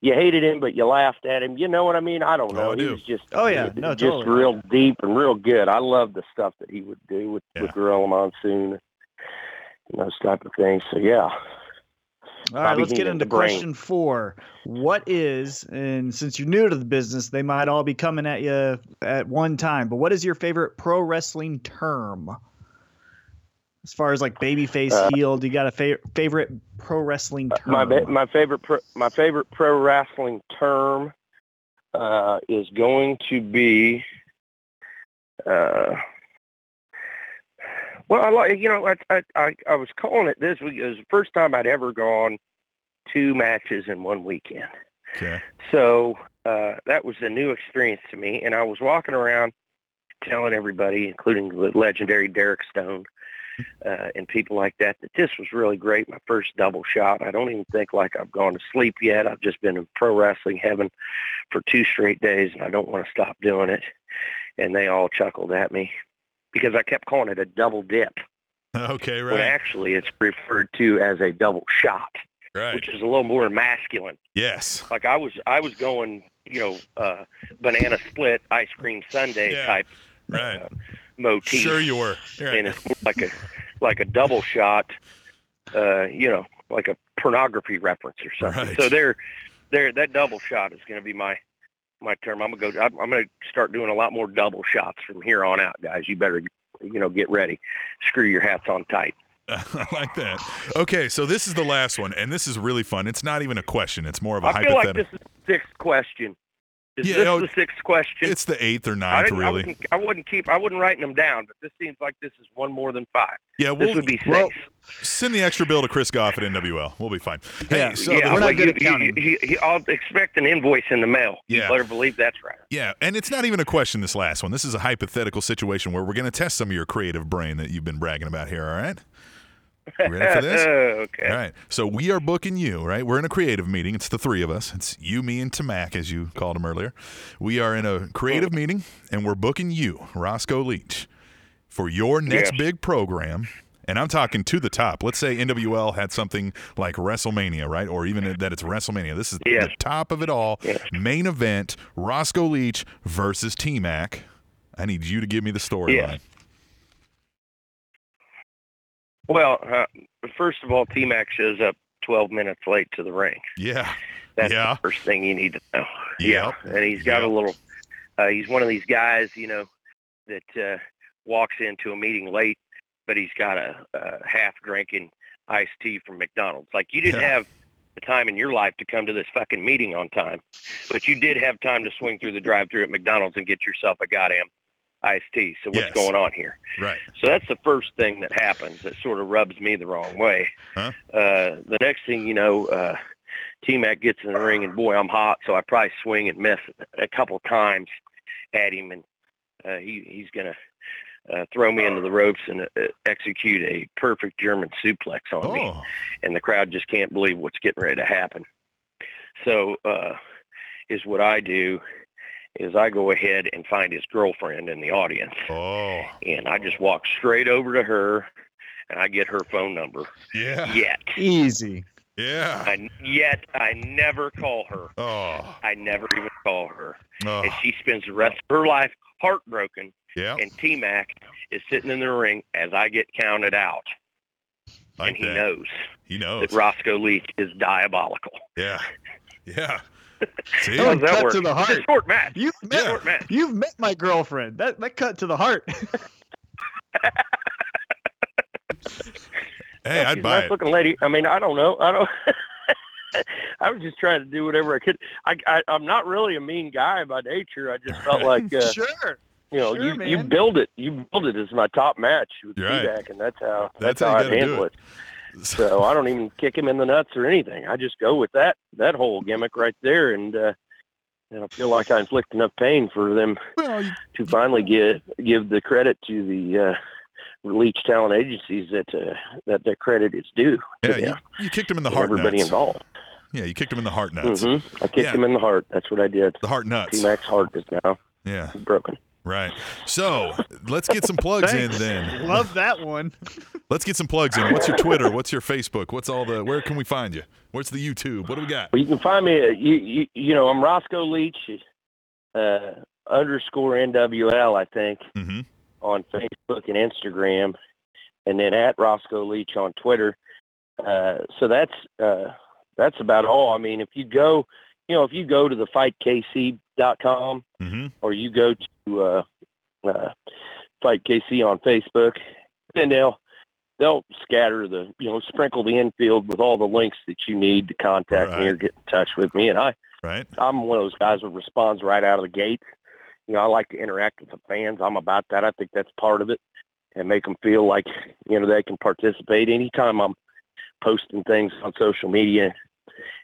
you hated him but you laughed at him you know what i mean i don't Oh, know I he do. was just Oh, yeah. No, just totally. real deep and real good i love the stuff that he would do with Yeah. with gorilla monsoon and those type of things so yeah All right, Bobby let's get into the brain. question four. What is, and since you're new to the business, they might all be coming at you at one time, but what is your favorite pro wrestling term? As far as like babyface, Uh, heel, do you got a fa- favorite pro wrestling term? my ba- my favorite pro, my favorite pro wrestling term uh, is going to be uh, well I like you know I, I I was calling it this week it was the first time I'd ever gone two matches in one weekend Okay. so uh, that was a new experience to me, and I was walking around telling everybody, including the legendary Derek Stone uh, and people like that, that this was really great. My first double shot. I don't even think like I've gone to sleep yet. I've just been in pro wrestling heaven for two straight days, and I don't want to stop doing it. And they all chuckled at me because I kept calling it a double dip, Okay, when right. actually it's referred to as a double shot, Right. which is a little more masculine Yes. like I was I was going, you know, uh banana split ice cream sundae Yeah, type Right. uh, motif. Sure you were. Right. And it's more like a like a double shot, uh, you know, like a pornography reference or something. Right. So there, there, that double shot is going to be my my term. I'm gonna go. I'm, I'm gonna start doing a lot more double shots from here on out, guys. You better, you know, get ready. Screw your hats on tight. I like that. Okay, so this is the last one, and this is really fun. It's not even a question; it's more of a I feel like hypothetical. this is the sixth question. Is Yeah, this oh, the sixth question? it's the eighth or ninth, didn't, I, really. wouldn't, I wouldn't keep. I wouldn't write them down, but this seems like this is one more than five. Yeah, This we'll would be six. well, send the extra bill to Chris Goff at NWL. We'll be fine. Hey, Yeah. so yeah, the- we're not good you- at counting. You, you, you, I'll expect an invoice in the mail. Yeah. You better believe that's right. Yeah, and it's not even a question. This last one. This is a hypothetical situation where we're going to test some of your creative brain that you've been bragging about here. All right. You ready for this? okay. All right. So we are booking you, right? We're in a creative meeting. It's the three of us. It's you, me, and T Mac, as you called him earlier. We are in a creative oh. meeting, and we're booking you, Roscoe Leach, for your next Yes. big program. And I'm talking to the top. Let's say NWL had something like WrestleMania, right? Or even that it's WrestleMania. This is Yes. the top of it all. Yes. Main event: Roscoe Leach versus T Mac. I need you to give me the storyline. Well, uh, first of all, T Mac shows up 12 minutes late to the ring. Yeah. That's Yeah. the first thing you need to know. Yep. Yeah, and he's got a little. Uh, he's one of these guys, you know, that uh, walks into a meeting late, but he's got a, a half drinking iced tea from McDonald's. Like you didn't Yeah. have the time in your life to come to this fucking meeting on time, but you did have time to swing through the drive-through at McDonald's and get yourself a goddamn iced tea. So what's Yes. going on here? Right. So that's the first thing that happens that sort of rubs me the wrong way. Huh? Uh, the next thing you know, uh, T Mac gets in the ring, and boy, I'm hot, so I probably swing and miss a couple times at him, and uh, he he's gonna uh, throw me into the ropes and uh, execute a perfect German suplex on me, Oh. and the crowd just can't believe what's getting ready to happen. So, uh, is what I do is I go ahead and find his girlfriend in the audience Oh. and I just walk straight over to her. and I get her phone number. Yeah. Yet, Easy. Yeah. I, yet I never call her. Oh. I never even call her, oh. and she spends the rest of her life heartbroken. Yeah. And T Mac is sitting in the ring as I get counted out, Like and he that. knows He knows. that Roscoe Leach is diabolical. Yeah. Yeah. See? How's that cut work? to the It's a heart. short match. You've met Short match. you've met my girlfriend. That that cut to the heart. Hey, Yeah, I'd she's a buy nice it. looking lady. I mean, I don't know. I don't. I was just trying to do whatever I could. I, I I'm not really a mean guy by nature. I just felt like uh, sure. you know sure, you you build it. You build it as my top match with You're right. And that's how That's that's, how how, I do handle it. it. So I don't even kick him in the nuts or anything. I just go with that that whole gimmick right there, and uh, and I feel like I inflict enough pain for them Well, you- to finally get give the credit to the uh, Leach talent agencies that uh, that their credit is due. yeah, you, you kicked him in the heart everybody nuts. involved. Yeah, you kicked him in the heart nuts. hmm I kicked Yeah. him in the heart. That's what I did. The heart nuts. T Mac's heart is now Yeah, broken. Right. So let's get some plugs in then. Love that one. Let's get some plugs in. What's your Twitter? What's your Facebook? What's all the? Where can we find you? Where's the YouTube? What do we got? Well, you can find me. At, you, you you know I'm Roscoe Leach uh, underscore NWL I think Mm-hmm. on Facebook and Instagram, and then at Roscoe Leach on Twitter. Uh, so that's uh, that's about all. I mean, if you go, you know, if you go to the fightkc.com Mm-hmm. or you go to uh, uh, Fight KC on Facebook, and they'll they'll scatter the you know sprinkle the infield with all the links that you need to contact me or get in touch with me. And I Right. I'm one of those guys who responds right out of the gate. You know, I like to interact with the fans. I'm about that. I think that's part of it, and make them feel like you know they can participate anytime I'm posting things on social media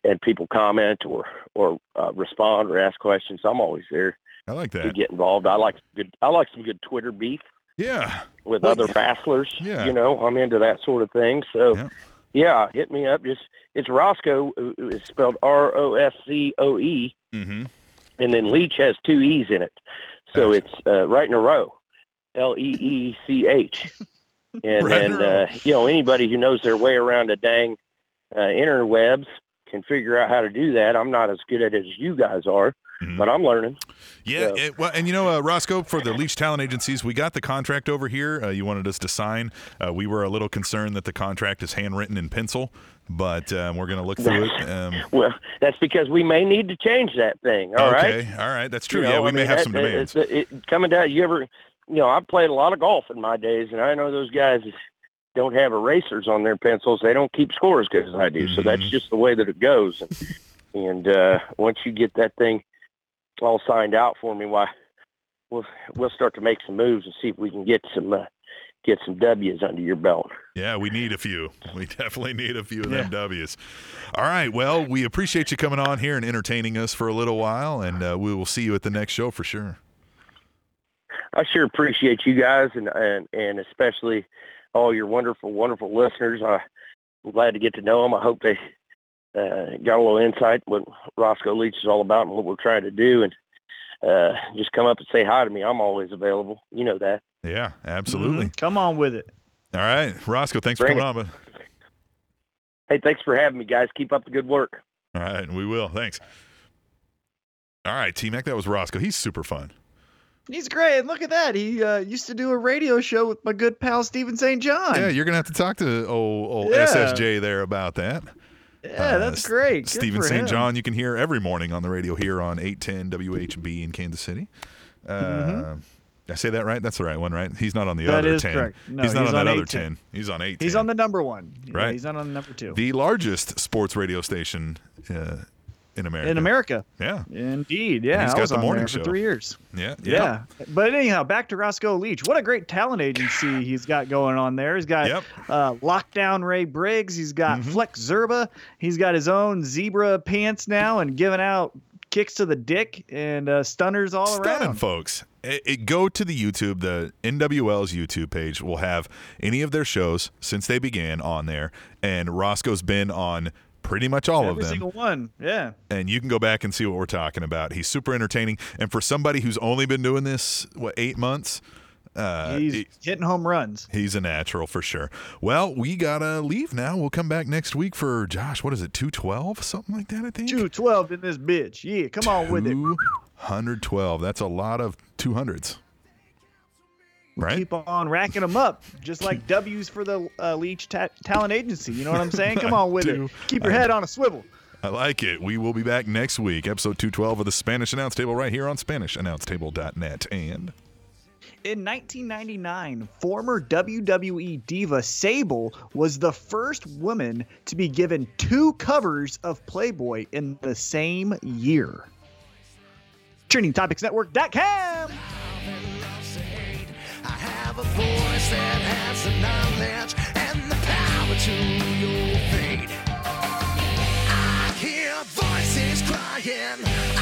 and people comment or or uh, respond or ask questions. I'm always there I like that. to get involved. I like good. I like some good Twitter beef Yeah. with Well, other wrestlers. yeah. You know, I'm into that sort of thing. So, Yeah. yeah, hit me up. Just it's Roscoe. uh, It's spelled R O S C O E, Mm-hmm. and then Leach has two E's in it. So it's uh, right in a row. L E E C H. And Right and uh, you know anybody who knows their way around the dang uh, interwebs can figure out how to do that. I'm not as good at it as you guys are, Mhm. but I'm learning. Yeah, So- it- well, and you know, uh, Roscoe, for the Leach Talent Agencies, we got the contract over here. Uh, you wanted us to sign. Uh, we were a little concerned that the contract is handwritten in pencil, but um, we're going to look through it. Um, Well, that's because we may need to change that thing. All right. okay, all right, that's true. You yeah, know, we I may mean, have that- some demands. It, it, coming down, you ever, you know, I've played a lot of golf in my days, and I know those guys don't have erasers on their pencils. They don't keep score as good as I do. So that's Mhm. just the way that it goes. And, and uh, once you get that thing all signed out for me, why, we'll we'll start to make some moves and see if we can get some uh, get some W's under your belt. Yeah, we need a few. We definitely need a few of them W's. All right. Well, we appreciate you coming on here and entertaining us for a little while, and uh, we will see you at the next show for sure. I sure appreciate you guys and and and especially all your wonderful, wonderful listeners. I, I'm glad to get to know them. I hope they uh, got a little insight what Roscoe Leach is all about and what we're trying to do. And uh, just come up and say hi to me. I'm always available. You know that. Yeah, absolutely. Mhm. Come on with it. All right, Roscoe. Thanks Bring for it. coming on. But Hey, thanks for having me, guys. Keep up the good work. all right, we will. Thanks. All right, T Mac. That was Roscoe. He's super fun. He's great. And look at that. He uh, used to do a radio show with my good pal Stephen St. John. Yeah, you're gonna have to talk to old, old Yeah. SSJ there about that. Yeah, Uh, that's great. Good Stephen St. John, you can hear every morning on the radio here on 810 WHB in Kansas City. Uh, Did I say that right? That's the right one, right? He's not on the Mm-hmm. That other is 10. correct. No, he's not he's on on that other 10. He's on 8. He's on the number one. Yeah, Right. He's not on the number two. the largest sports radio station uh, in America. In America. Yeah. Indeed. Yeah. he's I got was the morning show. for three years. Yeah. Yeah. But anyhow, back to Roscoe Leach. What a great talent agency he's got going on there. He's got Yep. uh, Lockdown Ray Briggs. He's got Mhm. Flex Zerba. He's got his own zebra pants now and giving out kicks to the dick and uh, stunners all Stunning, around. folks. It, it- go to the YouTube. The NWL's YouTube page will have any of their shows since they began on there, and Roscoe's been on pretty much all Every of them. Every single one. Yeah. and you can go back and see what we're talking about. He's super entertaining, and for somebody who's only been doing this what eight months, Uh, He's he- hitting home runs. He's a natural for sure. Well, we gotta leave now. We'll come back next week for Josh. What is it? Two twelve, something like that. I think. Two twelve in this bitch. Yeah, come on with it. Two hundred twelve. That's a lot of two hundreds. Right. Keep on racking them up, just like W's for the uh, Leach ta- Talent Agency. You know what I'm saying? Come on with do. it. Keep your I- head on a swivel. I like it. We will be back next week, episode 212 of the Spanish Announce Table, right here on SpanishAnnounceTable.net. And In 1999, former WWE diva Sable was the first woman to be given two covers of Playboy in the same year. TrainingTopicsNetwork.com a voice that has the knowledge and the power to your fate. I hear voices crying.